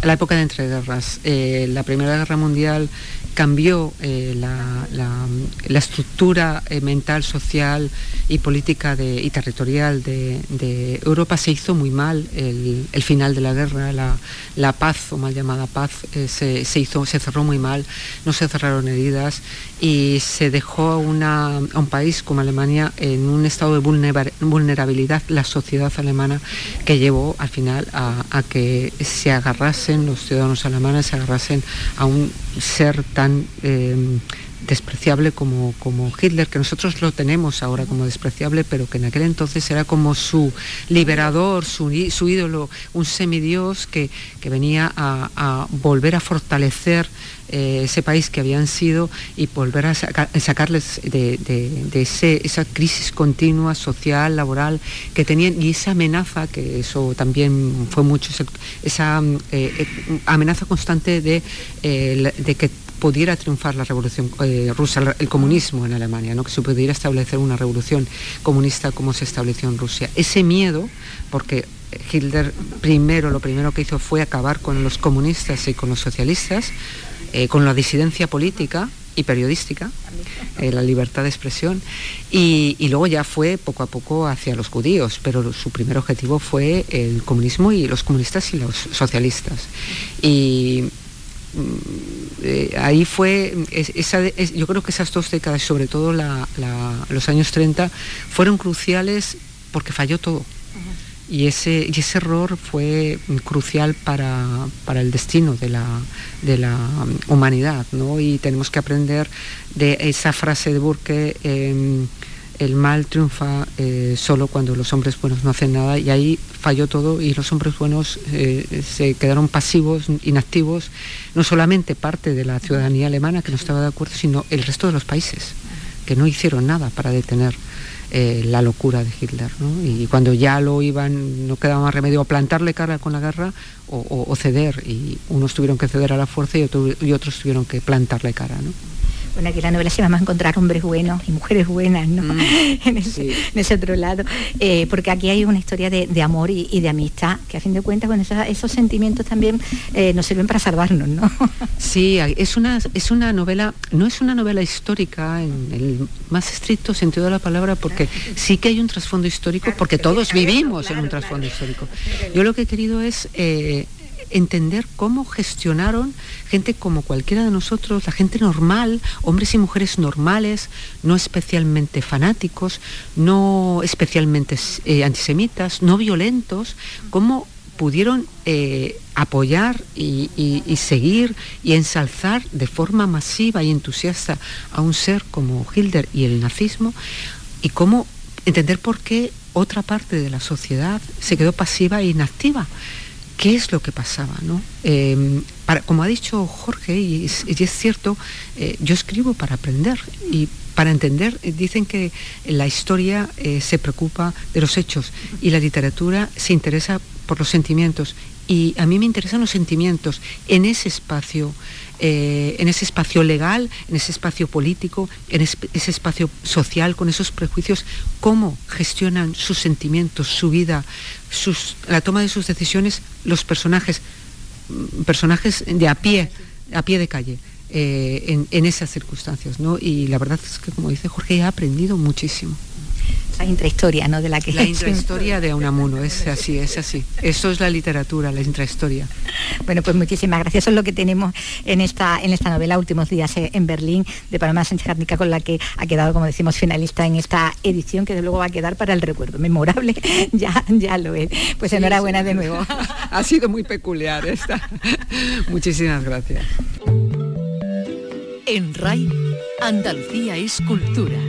época de entreguerras, eh, la Primera Guerra Mundial cambió eh, la, estructura mental, social y política y territorial de, Europa, se hizo muy mal. El, final de la guerra, la, la paz o mal llamada paz eh, se, hizo, se cerró muy mal, no se cerraron heridas y se dejó a, un país como Alemania en un estado de vulnerabilidad, la sociedad alemana, que llevó al final a, que se agarrasen, los ciudadanos alemanes se agarrasen a un ser tan... Eh, despreciable como, como Hitler, que nosotros lo tenemos ahora como despreciable, pero que en aquel entonces era como su liberador, su, ídolo, un semidios que, que venía a, volver a fortalecer eh, ese país que habían sido y volver a sacarles de, esa crisis continua, social, laboral que tenían y esa amenaza, que eso también fue mucho, esa eh, eh, amenaza constante de, de que pudiera triunfar la revolución eh, rusa, el comunismo en Alemania, ¿no? que se pudiera establecer una revolución comunista como se estableció en Rusia. Ese miedo, porque Hitler primero lo primero que hizo fue acabar con los comunistas y con los socialistas, eh, con la disidencia política y periodística, eh, la libertad de expresión, y, y, luego ya fue poco a poco hacia los judíos, pero su primer objetivo fue el comunismo y los comunistas y los socialistas. Y eh, ahí fue, yo creo que esas dos décadas, sobre todo los años 30, fueron cruciales porque falló todo. Y ese, y ese error fue crucial para, el destino de la, de la humanidad, ¿no? Y tenemos que aprender de esa frase de Burke, em, el mal triunfa eh, solo cuando los hombres buenos no hacen nada y ahí falló todo y los hombres buenos eh, se quedaron pasivos, inactivos, no solamente parte de la ciudadanía alemana que no estaba de acuerdo, sino el resto de los países que no hicieron nada para detener eh, la locura de Hitler. Y cuando ya lo iban, no quedaba más remedio a plantarle cara con la guerra o, ceder. Y unos tuvieron que ceder a la fuerza y, otros tuvieron que plantarle cara. Bueno, aquí la novela se llama Encontrar hombres buenos y mujeres buenas, ¿no? Mm, en, ese, otro lado. Eh, porque aquí hay una historia de, amor y, de amistad, que a fin de cuentas, bueno, esos, sentimientos también eh, nos sirven para salvarnos, ¿no? sí, es una, es una novela, no es una novela histórica en el más estricto sentido de la palabra, porque sí que hay un trasfondo histórico, porque todos vivimos en un trasfondo histórico. Yo lo que he querido es eh, entender cómo gestionaron gente como cualquiera de nosotros, la gente normal, hombres y mujeres normales, no especialmente fanáticos, no especialmente eh, antisemitas, no violentos, cómo pudieron eh, apoyar y, seguir y ensalzar de forma masiva y entusiasta a un ser como Hilder y el nazismo y cómo entender por qué otra parte de la sociedad se quedó pasiva e inactiva qué es lo que pasaba. ¿no? Em, como ha dicho Jorge, y es, cierto, eh, yo escribo para aprender y para entender, eh, dicen que la historia eh, se preocupa de los hechos y la literatura se interesa por los sentimientos. Y a mí me interesan los sentimientos en ese espacio eh, en ese espacio legal, en ese espacio político, en ese espacio social, con esos prejuicios, cómo gestionan sus sentimientos, su vida, la toma de sus decisiones, los personajes, mm, personajes de a pie, a pie de calle. Eh, en, esas circunstancias, ¿no? Y la verdad es que, como dice Jorge, he aprendido muchísimo la intrahistoria, ¿no? De la que la intrahistoria de Unamuno, es así, es así. Eso es la literatura, la intrahistoria. Bueno, pues muchísimas gracias. Eso es lo que tenemos en esta en esta novela Últimos días eh, en Berlín de Paloma Sánchez con la que ha quedado, como decimos, finalista en esta edición que de luego va a quedar para el recuerdo memorable. ya ya lo es. Pues enhorabuena de nuevo. ha sido muy peculiar esta. Muchísimas gracias. En RAI, Andalucía es cultura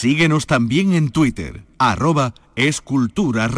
Síguenos también en Twitter, arroba Escultura.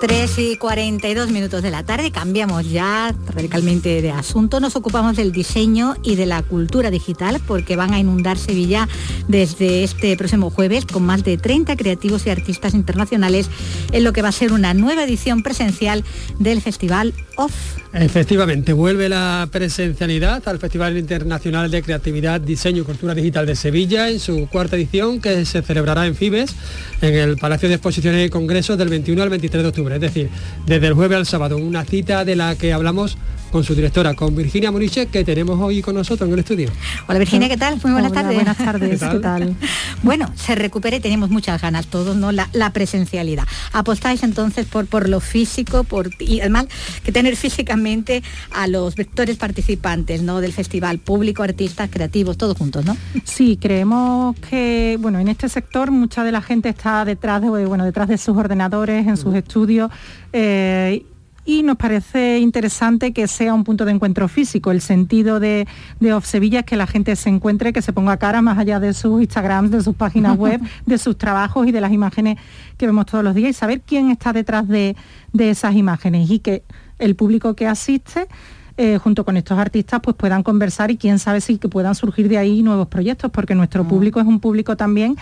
3 y 42 minutos de la tarde, cambiamos ya radicalmente de asunto, nos ocupamos del diseño y de la cultura digital porque van a inundar Sevilla desde este próximo jueves con más de 30 creativos y artistas internacionales en lo que va a ser una nueva edición presencial del Festival OFF. Efectivamente, vuelve la presencialidad al Festival Internacional de Creatividad, Diseño y Cultura Digital de Sevilla en su cuarta edición que se celebrará en Fibes, en el Palacio de Exposiciones y Congresos del 21 al 23 de octubre es decir, desde el jueves al sábado, una cita de la que hablamos con su directora, con Virginia Moriche, que tenemos hoy con nosotros en el estudio. Hola Virginia, ¿qué tal? Muy buenas tardes. Buenas tardes, ¿qué tal? bueno, se recupere, tenemos muchas ganas todos, ¿no? La, presencialidad. Apostáis entonces por, por lo físico, por y además que tener físicamente a los vectores participantes, ¿no? Del festival, público, artistas, creativos, todos juntos, ¿no? Sí, creemos que, bueno, en este sector mucha de la gente está detrás de, bueno, detrás de sus ordenadores, en sus estudios. Eh, y nos parece interesante que sea un punto de encuentro físico. El sentido de, de Off Sevilla es que la gente se encuentre, que se ponga cara más allá de sus Instagrams, de sus páginas web, de sus trabajos y de las imágenes que vemos todos los días y saber quién está detrás de, esas imágenes y que el público que asiste eh, junto con estos artistas pues puedan conversar y quién sabe si que puedan surgir de ahí nuevos proyectos, porque nuestro mm. público es un público también,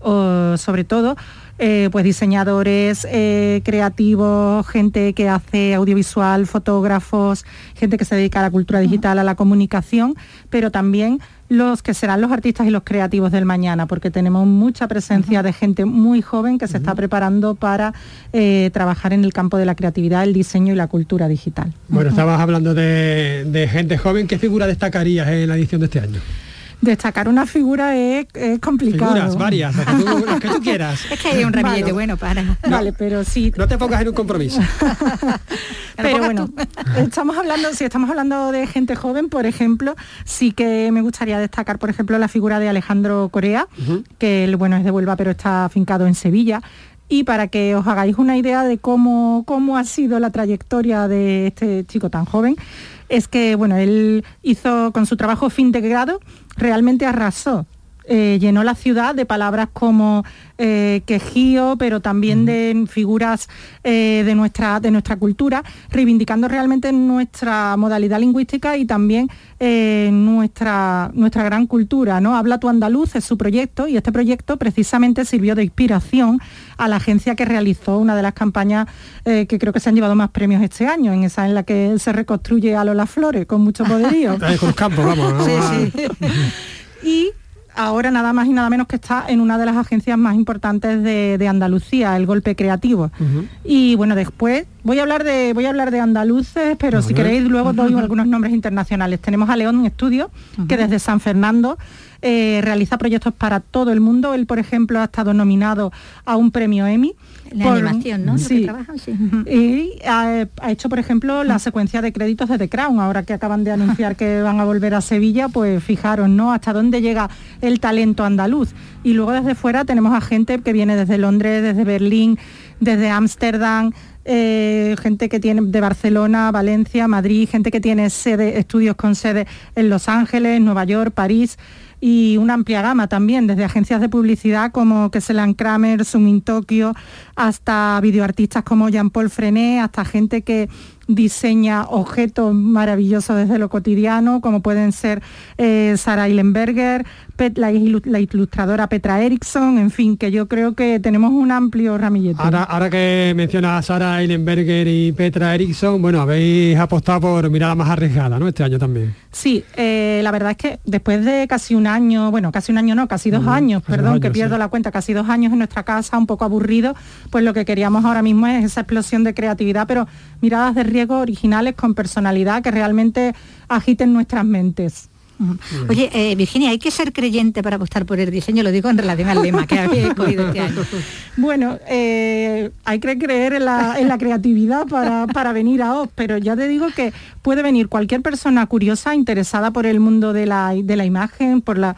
sobre todo, eh, pues diseñadores eh, creativos, gente que hace audiovisual, fotógrafos, gente que se dedica a la cultura digital, a la comunicación, pero también los que serán los artistas y los creativos del mañana, porque tenemos mucha presencia de gente muy joven que se está preparando para eh, trabajar en el campo de la creatividad, el diseño y la cultura digital. Bueno, estabas hablando de, de gente joven, ¿qué figura destacarías en la edición de este año? Destacar una figura es, complicado. Figuras varias, las que tú, quieras. Es que hay un ramillete bueno para. vale, pero sí. No te pongas en un compromiso. pero bueno, estamos hablando, si estamos hablando de gente joven, por ejemplo, sí que me gustaría destacar, por ejemplo, la figura de Alejandro Corea, que bueno es de Huelva, pero está afincado en Sevilla Y para que os hagáis una idea de cómo, cómo ha sido la trayectoria de este chico tan joven, es que bueno, él hizo con su trabajo fin de grado, realmente arrasó eh, llenó la ciudad de palabras como eh, quejío, pero también de figuras eh, de, nuestra, de nuestra cultura, reivindicando realmente nuestra modalidad lingüística y también nuestra, nuestra gran cultura. ¿no? Habla tu andaluz es su proyecto y este proyecto precisamente sirvió de inspiración a la agencia que realizó una de las campañas que creo que se han llevado más premios este año, en esa en la que se reconstruye a Lola Flores con mucho poderío. con campo, vamos. sí, sí. y ahora nada más y nada menos que está en una de las agencias más importantes de, Andalucía, el Golpe Creativo. Y bueno, después voy a hablar de voy a hablar de andaluces, pero si queréis luego doy algunos nombres internacionales. Tenemos a León Estudio, que desde San Fernando eh, realiza proyectos para todo el mundo. Él, por ejemplo, ha estado nominado a un premio Emmy. La animación, ¿no? Sí. Y ha, hecho, por ejemplo, la secuencia de créditos de The Crown, ahora que acaban de anunciar que van a volver a Sevilla, pues fijaros, ¿no? Hasta dónde llega el talento andaluz. Y luego desde fuera tenemos a gente que viene desde Londres, desde Berlín, desde Ámsterdam, eh, gente que tiene de Barcelona, Valencia, Madrid, gente que tiene sede, estudios con sede en Los Ángeles, Nueva York, París y una amplia gama también, desde agencias de publicidad como Kesselan Kramer, Zoom in Tokyo, hasta videoartistas como Jean-Paul Frenet, hasta gente que diseña objetos maravillosos desde lo cotidiano, como pueden ser eh, Sara Eilenberger, la, ilustradora Petra Erickson, en fin, que yo creo que tenemos un amplio ramillete. Ahora, que menciona a Sara Eilenberger y Petra Erickson, bueno, habéis apostado por mirada más arriesgada, ¿no? Este año también. Sí, eh, la verdad es que después de casi un año, bueno, casi un año no, casi dos años, perdón, que pierdo la cuenta, casi dos años en nuestra casa, un poco aburrido, pues lo que queríamos ahora mismo es esa explosión de creatividad, pero miradas de riesgo originales con personalidad que realmente agiten nuestras mentes. Oye, eh, Virginia, ¿hay que ser creyente para apostar por el diseño? Lo digo en relación al lema que habéis escogido este año. Bueno, eh, hay que creer en la, creatividad para, venir a OZ, pero ya te digo que puede venir cualquier persona curiosa, interesada por el mundo de la, de la imagen, por la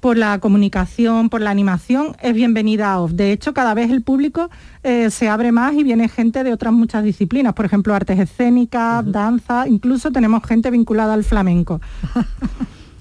por la comunicación, por la animación, es bienvenida a OFF. De hecho, cada vez el público eh, se abre más y viene gente de otras muchas disciplinas, por ejemplo, artes escénicas, danza, incluso tenemos gente vinculada al flamenco.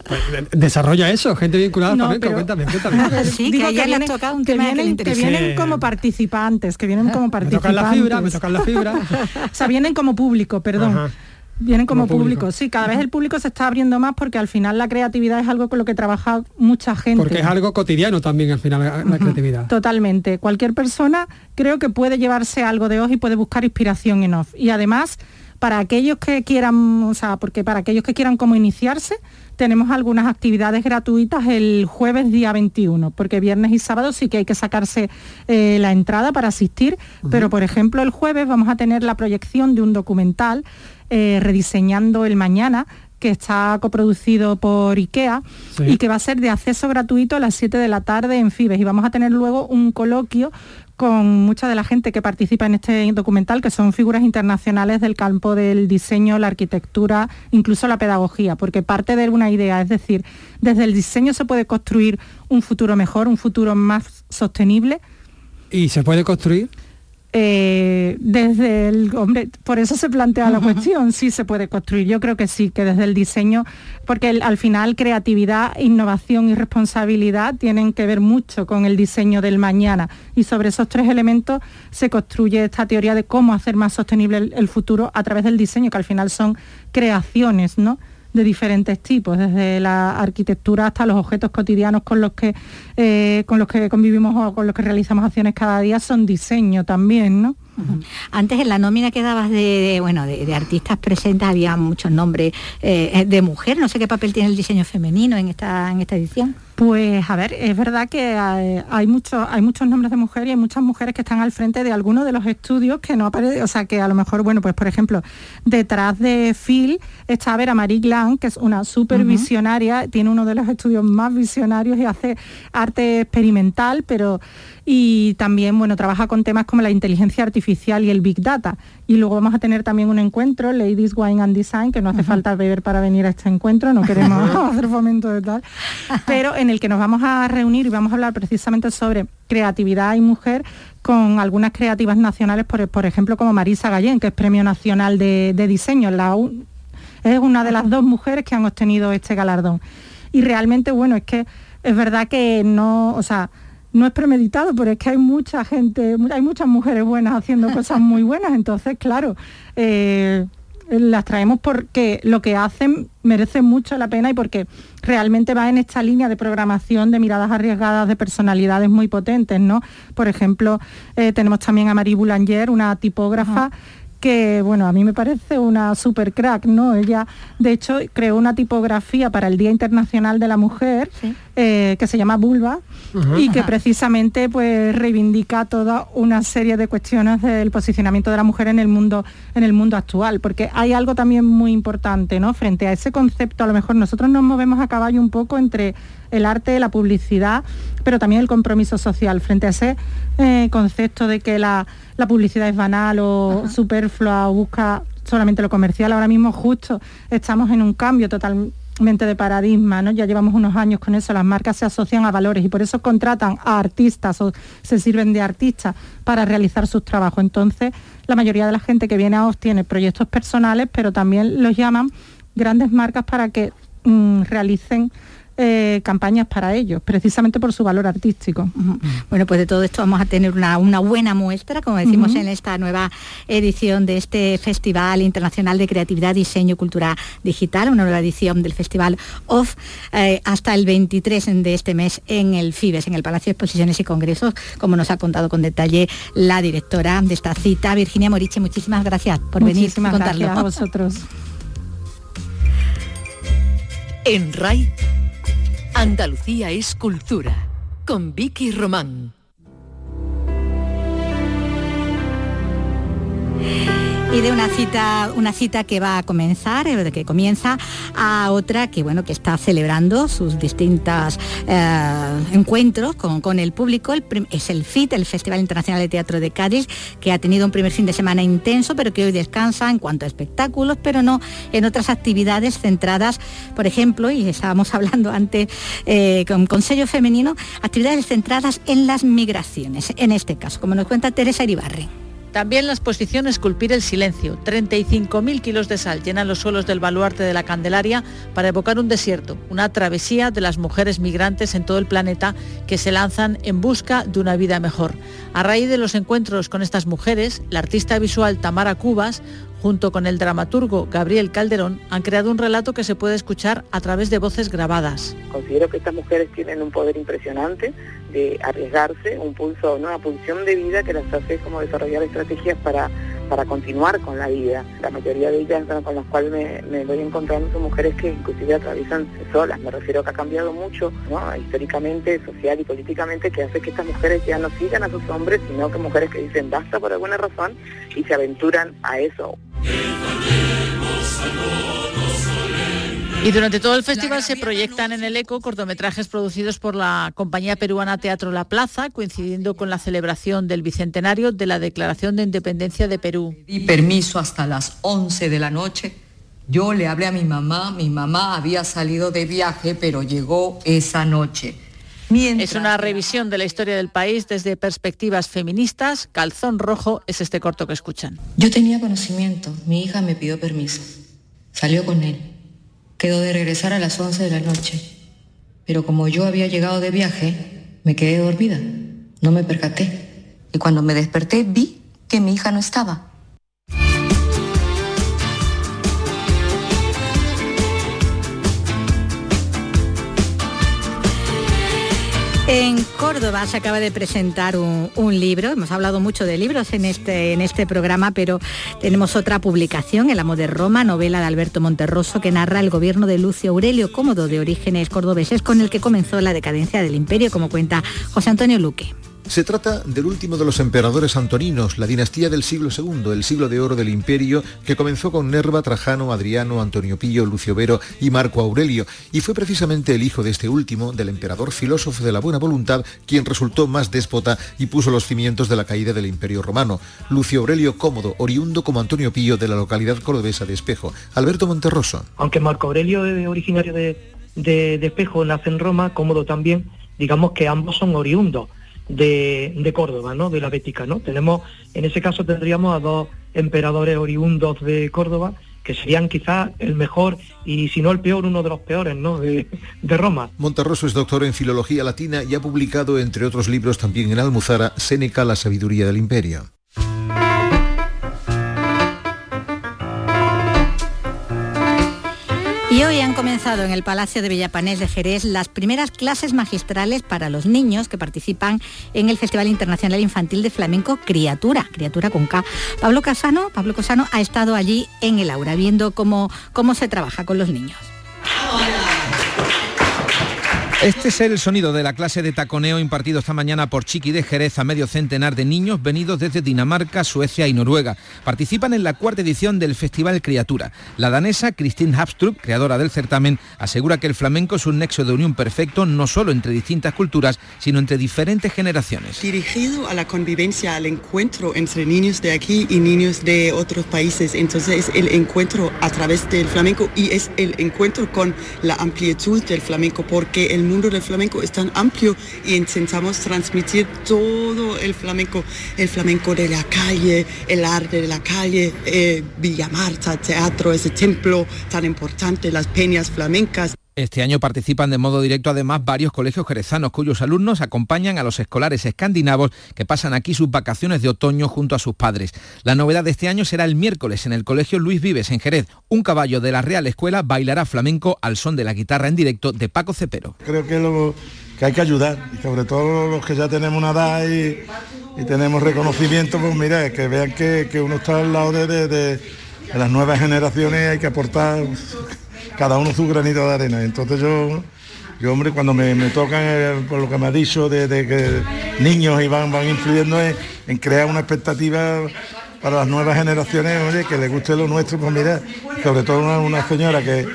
Pues, desarrolla eso, gente vinculada al flamenco, cuéntame, cuéntame. Sí, que, vienen, tocado un tema que, vienen, como participantes, que vienen como participantes. Me tocan la fibra, me tocan la fibra. o sea, vienen como público, perdón. Vienen como, público. sí, cada vez el público se está abriendo más porque al final la creatividad es algo con lo que trabaja mucha gente. Porque es algo cotidiano también al final la, creatividad. Totalmente. Cualquier persona creo que puede llevarse algo de OZ y puede buscar inspiración en OZ. Y además, para aquellos que quieran, o sea, porque para aquellos que quieran como iniciarse, tenemos algunas actividades gratuitas el jueves día 21, porque viernes y sábado sí que hay que sacarse eh, la entrada para asistir, pero por ejemplo el jueves vamos a tener la proyección de un documental eh, rediseñando el mañana que está coproducido por IKEA y que va a ser de acceso gratuito a las 7 de la tarde en Fibes. Y vamos a tener luego un coloquio con mucha de la gente que participa en este documental, que son figuras internacionales del campo del diseño, la arquitectura, incluso la pedagogía, porque parte de una idea, es decir, desde el diseño se puede construir un futuro mejor, un futuro más sostenible. ¿Y se puede construir? Eh, desde el hombre, por eso se plantea la cuestión, sí se puede construir. Yo creo que sí, que desde el diseño, porque al final creatividad, innovación y responsabilidad tienen que ver mucho con el diseño del mañana. Y sobre esos tres elementos se construye esta teoría de cómo hacer más sostenible el futuro a través del diseño, que al final son creaciones, ¿no? De diferentes tipos, desde la arquitectura hasta los objetos cotidianos con los que, eh, con los que convivimos o con los que realizamos acciones cada día, son diseño también, ¿no? Antes en la nómina que dabas de, bueno, de, artistas presentes había muchos nombres eh, de mujer, no sé qué papel tiene el diseño femenino en esta, en esta edición. Pues a ver, es verdad que hay, hay, hay muchos nombres de mujeres y hay muchas mujeres que están al frente de algunos de los estudios que no aparecen, o sea que a lo mejor, bueno, pues por ejemplo, detrás de Phil está Vera Marie Glan, que es una súper visionaria, tiene uno de los estudios más visionarios y hace arte experimental, pero y también bueno, trabaja con temas como la inteligencia artificial y el Big Data, y luego vamos a tener también un encuentro, Ladies Wine and Design, que no hace falta beber para venir a este encuentro, no queremos hacer fomento de tal, pero en el que nos vamos a reunir y vamos a hablar precisamente sobre creatividad y mujer con algunas creativas nacionales, por, ejemplo, como Marisa Gallén, que es Premio Nacional de, Diseño, la, es una de las dos mujeres que han obtenido este galardón. Y realmente, bueno, es que es verdad que no, o sea, no es premeditado, pero es que hay mucha gente, hay muchas mujeres buenas haciendo cosas muy buenas, entonces, claro, eh, las traemos porque lo que hacen merece mucho la pena y porque realmente va en esta línea de programación de miradas arriesgadas de personalidades muy potentes, ¿no? Por ejemplo, eh, tenemos también a Marie Boulanger, una tipógrafa que bueno, a mí me parece una super crack, ¿no? Ella, de hecho, creó una tipografía para el Día Internacional de la Mujer eh, que se llama Vulva y que precisamente pues reivindica toda una serie de cuestiones del posicionamiento de la mujer en el mundo, en el mundo actual, porque hay algo también muy importante, ¿no? Frente a ese concepto, a lo mejor nosotros nos movemos a caballo un poco entre el arte, la publicidad, pero también el compromiso social, frente a ese eh, concepto de que la, publicidad es banal o superflua o busca solamente lo comercial. Ahora mismo justo estamos en un cambio totalmente de paradigma, ¿no? Ya llevamos unos años con eso, las marcas se asocian a valores y por eso contratan a artistas o se sirven de artistas para realizar sus trabajos. Entonces, la mayoría de la gente que viene a OS tiene proyectos personales, pero también los llaman grandes marcas para que mm, realicen eh, campañas para ellos, precisamente por su valor artístico. Bueno, pues de todo esto vamos a tener una, buena muestra, como decimos en esta nueva edición de este Festival Internacional de Creatividad, Diseño y Cultura Digital, una nueva edición del Festival OFF, eh, hasta el 23 de este mes en el FIBES, en el Palacio de Exposiciones y Congresos, como nos ha contado con detalle la directora de esta cita, Virginia Moriche. Muchísimas gracias por venir y contarlo. Gracias a vosotros. En RAI Andalucía es cultura, con Vicky Román. Y de una cita, una cita que va a comenzar, eh, que comienza, a otra que bueno, que está celebrando sus distintos eh, encuentros con, el público. es el FIT, el Festival Internacional de Teatro de Cádiz, que ha tenido un primer fin de semana intenso, pero que hoy descansa en cuanto a espectáculos, pero no en otras actividades centradas, por ejemplo, y estábamos hablando antes eh, con Consejo Femenino, actividades centradas en las migraciones, en este caso, como nos cuenta Teresa Iribarri. También la exposición Esculpir el Silencio. 35.000 kilos de sal llenan los suelos del baluarte de la Candelaria para evocar un desierto, una travesía de las mujeres migrantes en todo el planeta que se lanzan en busca de una vida mejor. A raíz de los encuentros con estas mujeres, la artista visual Tamara Cubas junto con el dramaturgo Gabriel Calderón, han creado un relato que se puede escuchar a través de voces grabadas. Considero que estas mujeres tienen un poder impresionante de arriesgarse, un pulso, una pulsión de vida que las hace como desarrollar estrategias para para continuar con la vida. La mayoría de ellas con las cuales me, voy encontrando son mujeres que inclusive atraviesan solas. Me refiero que ha cambiado mucho, históricamente, social y políticamente, que hace que estas mujeres ya no sigan a sus hombres, sino que mujeres que dicen basta por alguna razón y se aventuran a eso. Y durante todo el festival se proyectan en el ECO cortometrajes producidos por la compañía peruana Teatro La Plaza, coincidiendo con la celebración del bicentenario de la Declaración de Independencia de Perú. Di permiso hasta las 11 de la noche. Yo le hablé a mi mamá, mi mamá había salido de viaje, pero llegó esa noche. Es una revisión de la historia del país desde perspectivas feministas. Calzón Rojo es este corto que escuchan. Yo tenía conocimiento, mi hija me pidió permiso. Salió con él. Quedó de regresar a las 11 de la noche. Pero como yo había llegado de viaje, me quedé dormida. No me percaté. Y cuando me desperté vi que mi hija no estaba. En Córdoba se acaba de presentar un, libro, hemos hablado mucho de libros en este, en este programa, pero tenemos otra publicación, El amo de Roma, novela de Alberto Monterroso, que narra el gobierno de Lucio Aurelio Cómodo, de orígenes cordobeses, con el que comenzó la decadencia del imperio, como cuenta José Antonio Luque. Se trata del último de los emperadores antoninos, la dinastía del siglo II, el siglo de oro del imperio, que comenzó con Nerva, Trajano, Adriano, Antonio Pío, Lucio Vero y Marco Aurelio, y fue precisamente el hijo de este último, del emperador filósofo de la buena voluntad, quien resultó más déspota y puso los cimientos de la caída del imperio romano. Lucio Aurelio Cómodo, oriundo como Antonio Pío de la localidad cordobesa de Espejo. Alberto Monterroso. Aunque Marco Aurelio es originario de, de Espejo, nace en Roma, Cómodo también, digamos que ambos son oriundos de, Córdoba, ¿no? De la Bética, ¿no? Tenemos, en ese caso tendríamos a dos emperadores oriundos de Córdoba, que serían quizás el mejor y si no el peor, uno de los peores, ¿no? De, Roma. Monterroso es doctor en Filología Latina y ha publicado, entre otros libros, también en Almuzara, Séneca, La sabiduría del imperio. Comenzado en el Palacio de Villapanés de Jerez las primeras clases magistrales para los niños que participan en el Festival Internacional Infantil de Flamenco Criatura, Criatura con K. Pablo Casano, Pablo Casano ha estado allí en el aura viendo cómo, cómo se trabaja con los niños. Este es el sonido de la clase de taconeo impartido esta mañana por Chiqui de Jerez a medio centenar de niños venidos desde Dinamarca, Suecia y Noruega. Participan en la cuarta edición del Festival Criatura. La danesa Christine Habstrup, creadora del certamen, asegura que el flamenco es un nexo de unión perfecto no solo entre distintas culturas, sino entre diferentes generaciones. Dirigido a la convivencia, al encuentro entre niños de aquí y niños de otros países. Entonces es el encuentro a través del flamenco y es el encuentro con la amplitud del flamenco, porque el mundo del flamenco es tan amplio y intentamos transmitir todo el flamenco, el flamenco de la calle, el arte de la calle, eh, Villa Marta, teatro, ese templo tan importante, las peñas flamencas. Este año participan de modo directo además varios colegios jerezanos cuyos alumnos acompañan a los escolares escandinavos que pasan aquí sus vacaciones de otoño junto a sus padres. La novedad de este año será el miércoles en el Colegio Luis Vives en Jerez. Un caballo de la Real Escuela bailará flamenco al son de la guitarra en directo de Paco Cepero. Creo que, que hay que ayudar y sobre todo los que ya tenemos una edad y, tenemos reconocimiento, pues mira, que vean que, uno está al lado de, de las nuevas generaciones, hay que aportar cada uno su granito de arena. Entonces yo, yo hombre, cuando me, tocan, eh, por lo que me ha dicho, de, que niños y van, van influyendo en, crear una expectativa para las nuevas generaciones, oye, que les guste lo nuestro, pues mira, sobre todo una, señora que,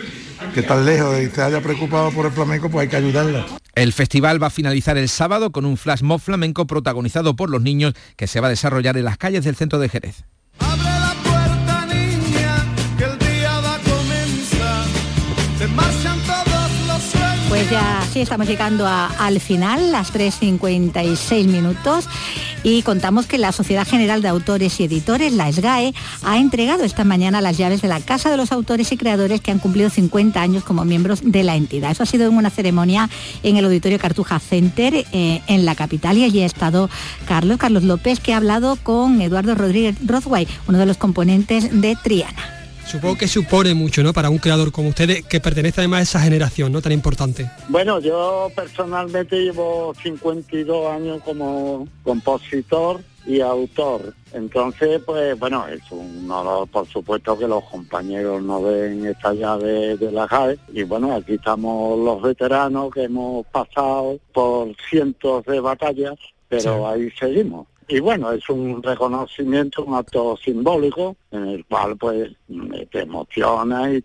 que tan lejos y se haya preocupado por el flamenco, pues hay que ayudarla. El festival va a finalizar el sábado con un flash mob flamenco protagonizado por los niños que se va a desarrollar en las calles del centro de Jerez. Pues ya sí estamos llegando al final, las 3.56 minutos, y contamos que la Sociedad General de Autores y Editores, la SGAE, ha entregado esta mañana las llaves de la Casa de los Autores y Creadores que han cumplido 50 años como miembros de la entidad. Eso ha sido en una ceremonia en el Auditorio Cartuja Center eh, en la capital y allí ha estado Carlos, Carlos López, que ha hablado con Eduardo Rodríguez Rothway, uno de los componentes de Triana. Supongo que supone mucho, ¿no? Para un creador como usted, que pertenece además a esa generación, ¿no? Tan importante. Bueno, yo personalmente llevo 52 años como compositor y autor. Entonces, pues bueno, es un honor, por supuesto, que los compañeros nos den esta llave de la JAE. Y bueno, aquí estamos los veteranos que hemos pasado por cientos de batallas, pero ahí seguimos y bueno, es un reconocimiento, un acto simbólico en el cual pues te emociona y,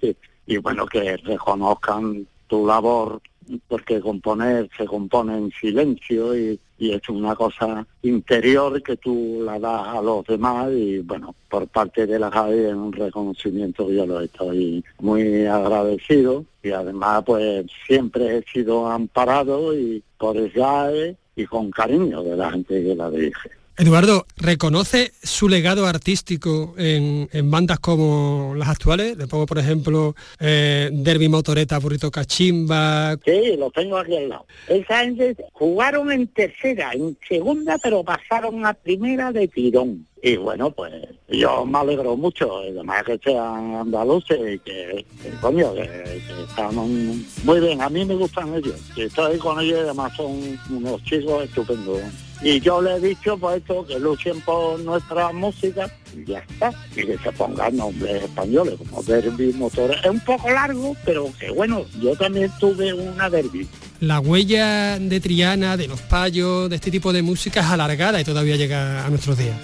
y bueno, que reconozcan tu labor porque componer se compone en silencio y, es una cosa interior que tú la das a los demás y bueno, por parte de la JAE es un reconocimiento yo lo estoy muy agradecido y además pues siempre he sido amparado y por el JAE y con cariño de la gente que la dirige. Eduardo, ¿reconoce su legado artístico en, bandas como las actuales? Le pongo, por ejemplo, eh, Derby Motoreta, Burrito Cachimba. Sí, lo tengo aquí al lado. Esa gente jugaron en tercera, en segunda, pero pasaron a primera de tirón. Y bueno, pues yo me alegro mucho, además que sean andaluces y que, coño, que, están muy bien. A mí me gustan ellos. Estoy con ellos, además son unos chicos estupendos. Y yo le he dicho, pues esto, que luchen por nuestra música y ya está. Y que se pongan nombres españoles, como Derby Motores. Es un poco largo, pero que bueno, yo también tuve una Derby. La huella de Triana, de los payos, de este tipo de música es alargada y todavía llega a nuestros días.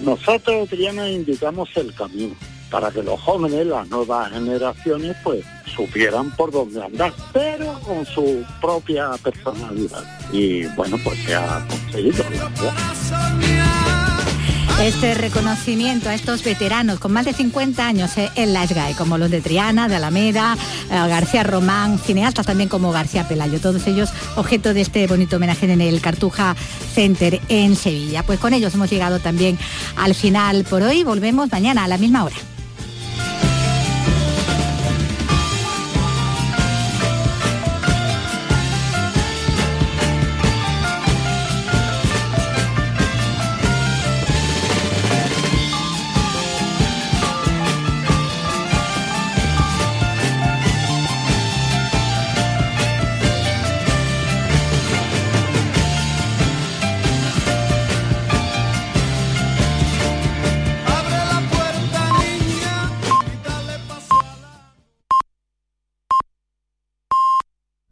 Nosotros, Triana, indicamos el camino para que los jóvenes, las nuevas generaciones, pues supieran por dónde andar, pero con su propia personalidad. Y bueno, pues se ha conseguido. Este reconocimiento a estos veteranos con más de 50 años eh, en la SGAE, como los de Triana, de Alameda, eh, García Román, cineastas también como García Pelayo, todos ellos objeto de este bonito homenaje en el Cartuja Center en Sevilla. Pues con ellos hemos llegado también al final por hoy, volvemos mañana a la misma hora.